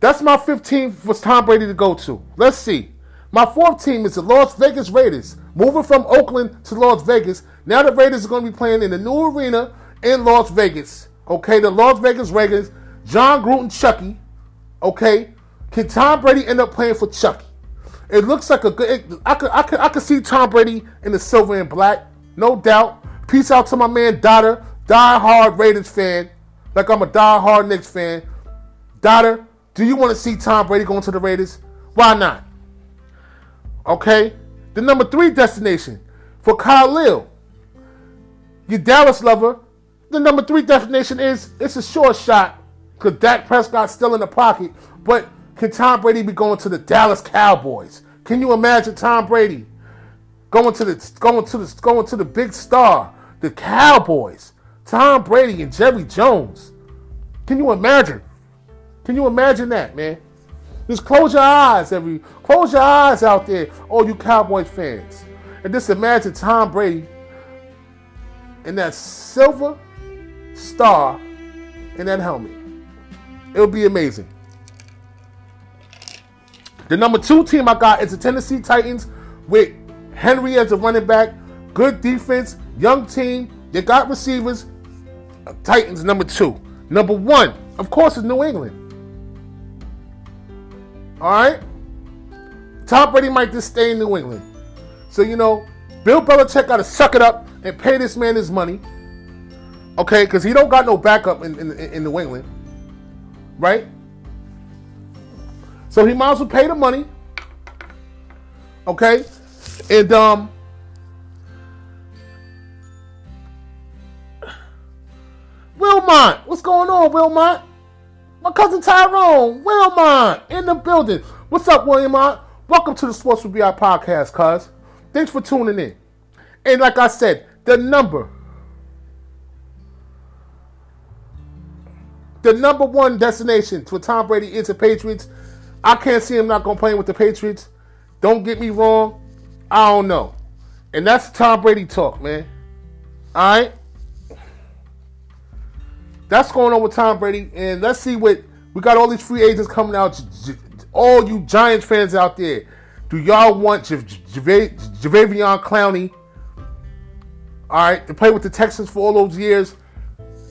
That's my 15 for Tom Brady to go to. Let's see. My fourth team is the Las Vegas Raiders. Moving from Oakland to Las Vegas. Now the Raiders are going to be playing in the new arena in Las Vegas. Okay, the Las Vegas Raiders. Jon Gruden, Chucky. Okay, can Tom Brady end up playing for Chucky? It looks like a good. It, I could, I could, I could see Tom Brady in the silver and black, no doubt. Peace out to my man Dotter, die-hard Raiders fan, like I'm a die-hard Knicks fan. Dotter, do you want to see Tom Brady going to the Raiders? Why not? Okay, the number three destination for Khalil, your Dallas lover. The number three destination is it's a short shot because Dak Prescott's still in the pocket, but can Tom Brady be going to the Dallas Cowboys? Can you imagine Tom Brady going to the going to the going to the big star, the Cowboys? Tom Brady and Jerry Jones. Can you imagine? Can you imagine that, man? Just close your eyes, every close your eyes out there, all you Cowboys fans, and just imagine Tom Brady in that silver star in that helmet. It'll be amazing. The number two team I got is the Tennessee Titans with Henry as a running back. Good defense, young team. They got receivers. Titans number two. Number one, of course, is New England. All right? Tom Brady might just stay in New England. So, you know, Bill Belichick got to suck it up and pay this man his money. Okay? Because he don't got no backup in, in, in New England. Right? So he might as well pay the money. Okay? And um Wilmot, what's going on, Wilmot? My cousin Tyrone, Wilmot, in the building. What's up, Wilmot? Welcome to the Sports with BI podcast, cuz. Thanks for tuning in. And like I said, the number the number one destination for Tom Brady is the Patriots. I can't see him not going to play with the Patriots. Don't get me wrong. I don't know. And that's Tom Brady talk, man. All right? That's going on with Tom Brady. And let's see what we got all these free agents coming out. All you Giants fans out there, do y'all want Jadeveon Clowney, all right, to play with the Texans for all those years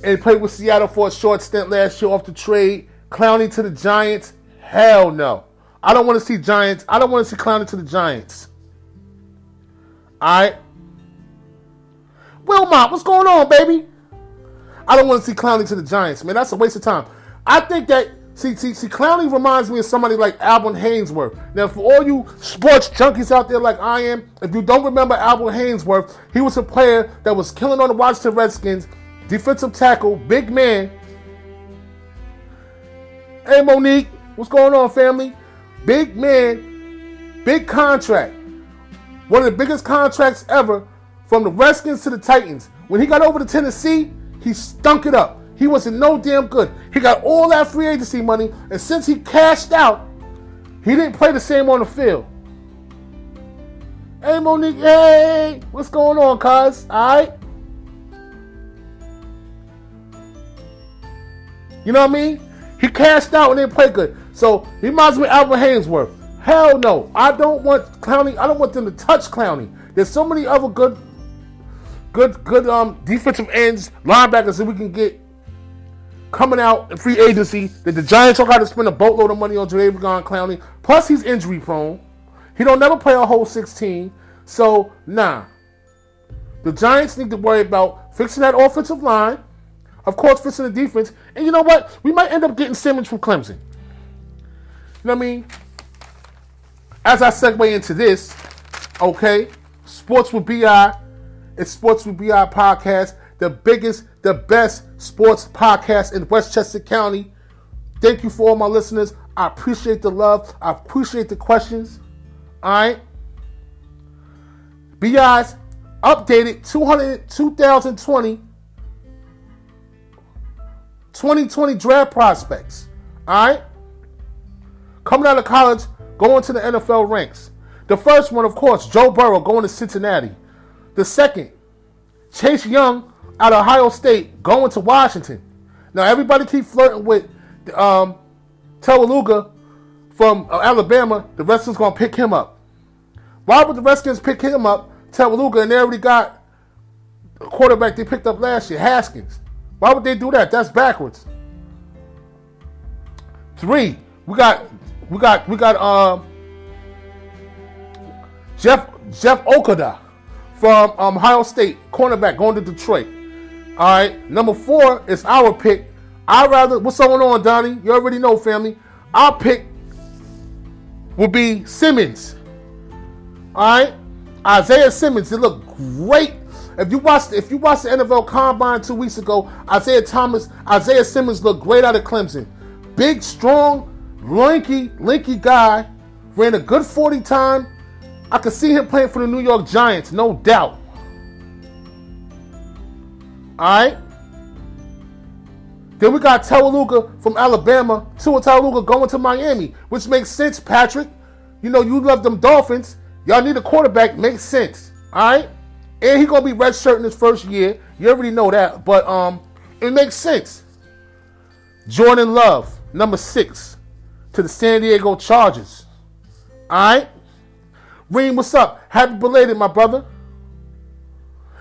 and play with Seattle for a short stint last year off the trade? Clowney to the Giants? Hell no. I don't want to see Giants. I don't want to see Clowney to the Giants. All right. Wilmot, what's going on, baby? I don't want to see Clowney to the Giants, man. That's a waste of time. I think that see, see, see, Clowney reminds me of somebody like Alvin Haynesworth. Now, for all you sports junkies out there like I am, if you don't remember Alvin Haynesworth, he was a player that was killing on the Washington Redskins, defensive tackle, big man. Hey, Monique, What's going on, family? Big man, big contract. One of the biggest contracts ever from the Redskins to the Titans. When he got over to Tennessee, he stunk it up. He wasn't no damn good. He got all that free agency money, and since he cashed out, he didn't play the same on the field. Hey, Monique, hey, what's going on, cuz? All right? You know what I mean? He cashed out and didn't play good. So he might as well Albert Haynesworth. Hell no. I don't want Clowney. I don't want them to touch Clowney. There's so many other good, good, good um defensive ends, linebackers that we can get coming out in free agency that the Giants don't got to spend a boatload of money on Jadeveon Clowney. Plus he's injury prone. He don't never play a whole 16. So nah. The Giants need to worry about fixing that offensive line. Of course, fixing the defense. And you know what? We might end up getting Simmons from Clemson. You know what I mean? As I segue into this, okay, Sports with BI, it's Sports with BI podcast, the biggest, the best sports podcast in Westchester County. Thank you for all my listeners. I appreciate the love. I appreciate the questions. All right. BI's updated 200, 2020 2020 draft prospects. All right coming out of college, going to the NFL ranks. The first one, of course, Joe Burrow going to Cincinnati. The second, Chase Young out of Ohio State going to Washington. Now everybody keep flirting with um, Tawaluga from uh, Alabama. The Redskins gonna pick him up. Why would the Redskins pick him up, Tawaluga, and they already got a quarterback they picked up last year, Haskins? Why would they do that? That's backwards. Three, we got, we got, we got um, Jeff Jeff Okudah from um, Ohio State, cornerback, going to Detroit. All right, number four is our pick. I rather what's going on, Donnie? You already know, family. Our pick will be Simmons. All right, Isaiah Simmons. They looked great. If you watched, if you watched the NFL Combine two weeks ago, Isaiah Thomas, Isaiah Simmons looked great out of Clemson. Big, strong, lanky, lanky guy. Ran a good 40 time. I could see him playing for the New York Giants, no doubt. All right. Then we got Tawaluga from Alabama. Tua Tawaluga going to Miami, which makes sense, Patrick. You know, you love them Dolphins. Y'all need a quarterback. Makes sense. All right. And he gonna be redshirting his first year. You already know that, but um, it makes sense. Jordan Love, number six, to the San Diego Chargers. All right. Reem, what's up? Happy belated, my brother.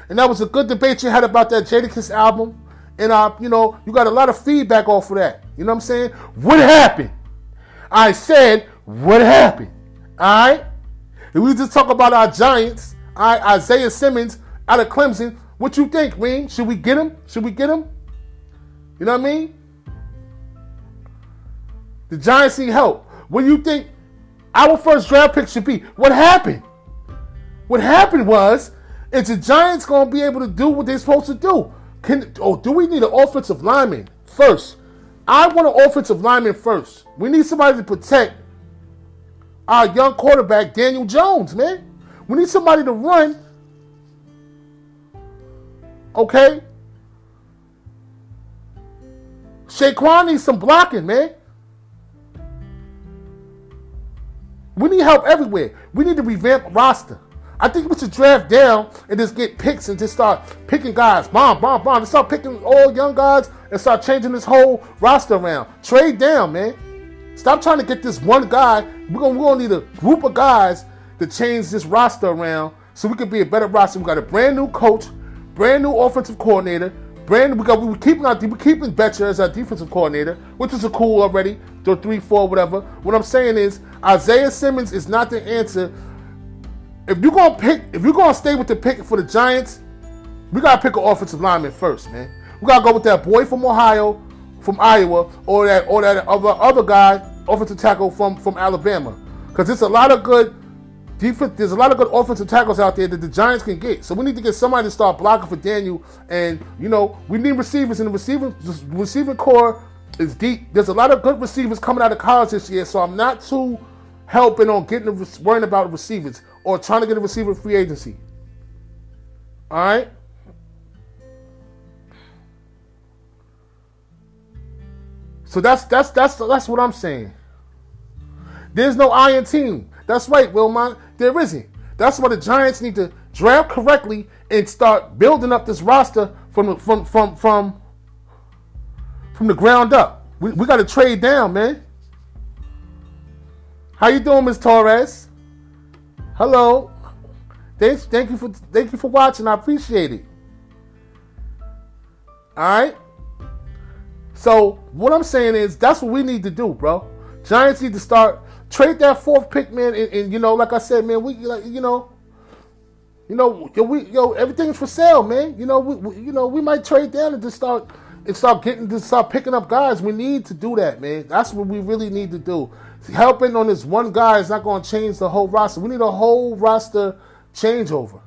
And that was a good debate you had about that Jadakiss album. And uh, you know, you got a lot of feedback off of that. You know what I'm saying? What happened? I said, what happened? Alright? If we just talk about our giants, all right, Isaiah Simmons out of Clemson, what you think, Reem? Should we get him? Should we get him? You know what I mean? The Giants need help. What do you think our first draft pick should be. What happened? What happened was, is the Giants to be able to do what they're supposed to do? Can oh, do we need an offensive lineman first? I want an offensive lineman first. We need somebody to protect our young quarterback, Daniel Jones, man. We need somebody to run. Okay? Saquon needs some blocking, man. We need help everywhere. We need to revamp roster. I think we should draft down and just get picks and just start picking guys. Bomb, bomb, bomb. And start picking all young guys and start changing this whole roster around. Trade down, man. Stop trying to get this one guy. We're gonna, we're gonna need a group of guys to change this roster around so we can be a better roster. We got a brand new coach, brand new offensive coordinator, brand we got we keeping our we keeping Bettcher as our defensive coordinator, which is a cool already. The three, four, whatever. What I'm saying is Isaiah Simmons is not the answer. If you're gonna pick, if you're gonna stay with the pick for the Giants, we gotta pick an offensive lineman first, man. We gotta go with that boy from Ohio, from Iowa, or that or that other other guy, offensive tackle from from Alabama. Because it's a lot of good defense. There's a lot of good offensive tackles out there that the Giants can get. So we need to get somebody to start blocking for Daniel. And you know, we need receivers in the receiving receiving corps is deep. There's a lot of good receivers coming out of college this year, so I'm not too helping on getting worrying about receivers or trying to get a receiver free agency. All right. So that's that's that's that's what I'm saying. There's no iron team. That's right, Wilmot. There isn't. That's why the Giants need to draft correctly and start building up this roster from from from from from the ground up. We, we got to trade down, man. How you doing, Miss Torres? Hello. Thanks, thank you for thank you for watching. I appreciate it. All right. So what I'm saying is that's what we need to do, bro. Giants need to start trade that fourth pick, man. And, and you know, like I said, man, we like you know, you know, yo, we yo everything's for sale, man. You know, we, we you know we might trade down and just start and start getting to start picking up guys. We need to do that, man. That's what we really need to do. Helping on this one guy is not going to change the whole roster. We need a whole roster changeover.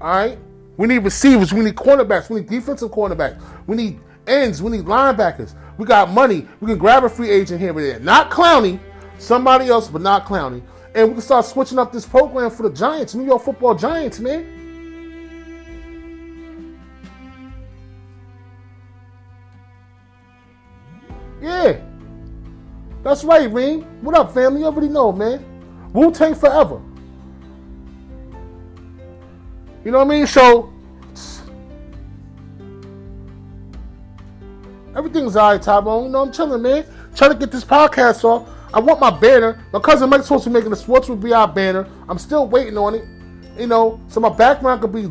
All right. We need receivers. We need cornerbacks. We need defensive cornerbacks. We need ends. We need linebackers. We got money. We can grab a free agent here and there. Not Clowney. Somebody else, but not Clowney. And we can start switching up this program for the Giants, New York Football Giants, man. Yeah. That's right, Ring. What up, family? You already know, man. Wu Tang forever. You know what I mean? So, Everything's alright, Tyrone. You know, I'm chilling, man. Trying to get this podcast off. I want my banner. My cousin Mike's supposed to be making the Sports with BI banner. I'm still waiting on it. You know, so my background could be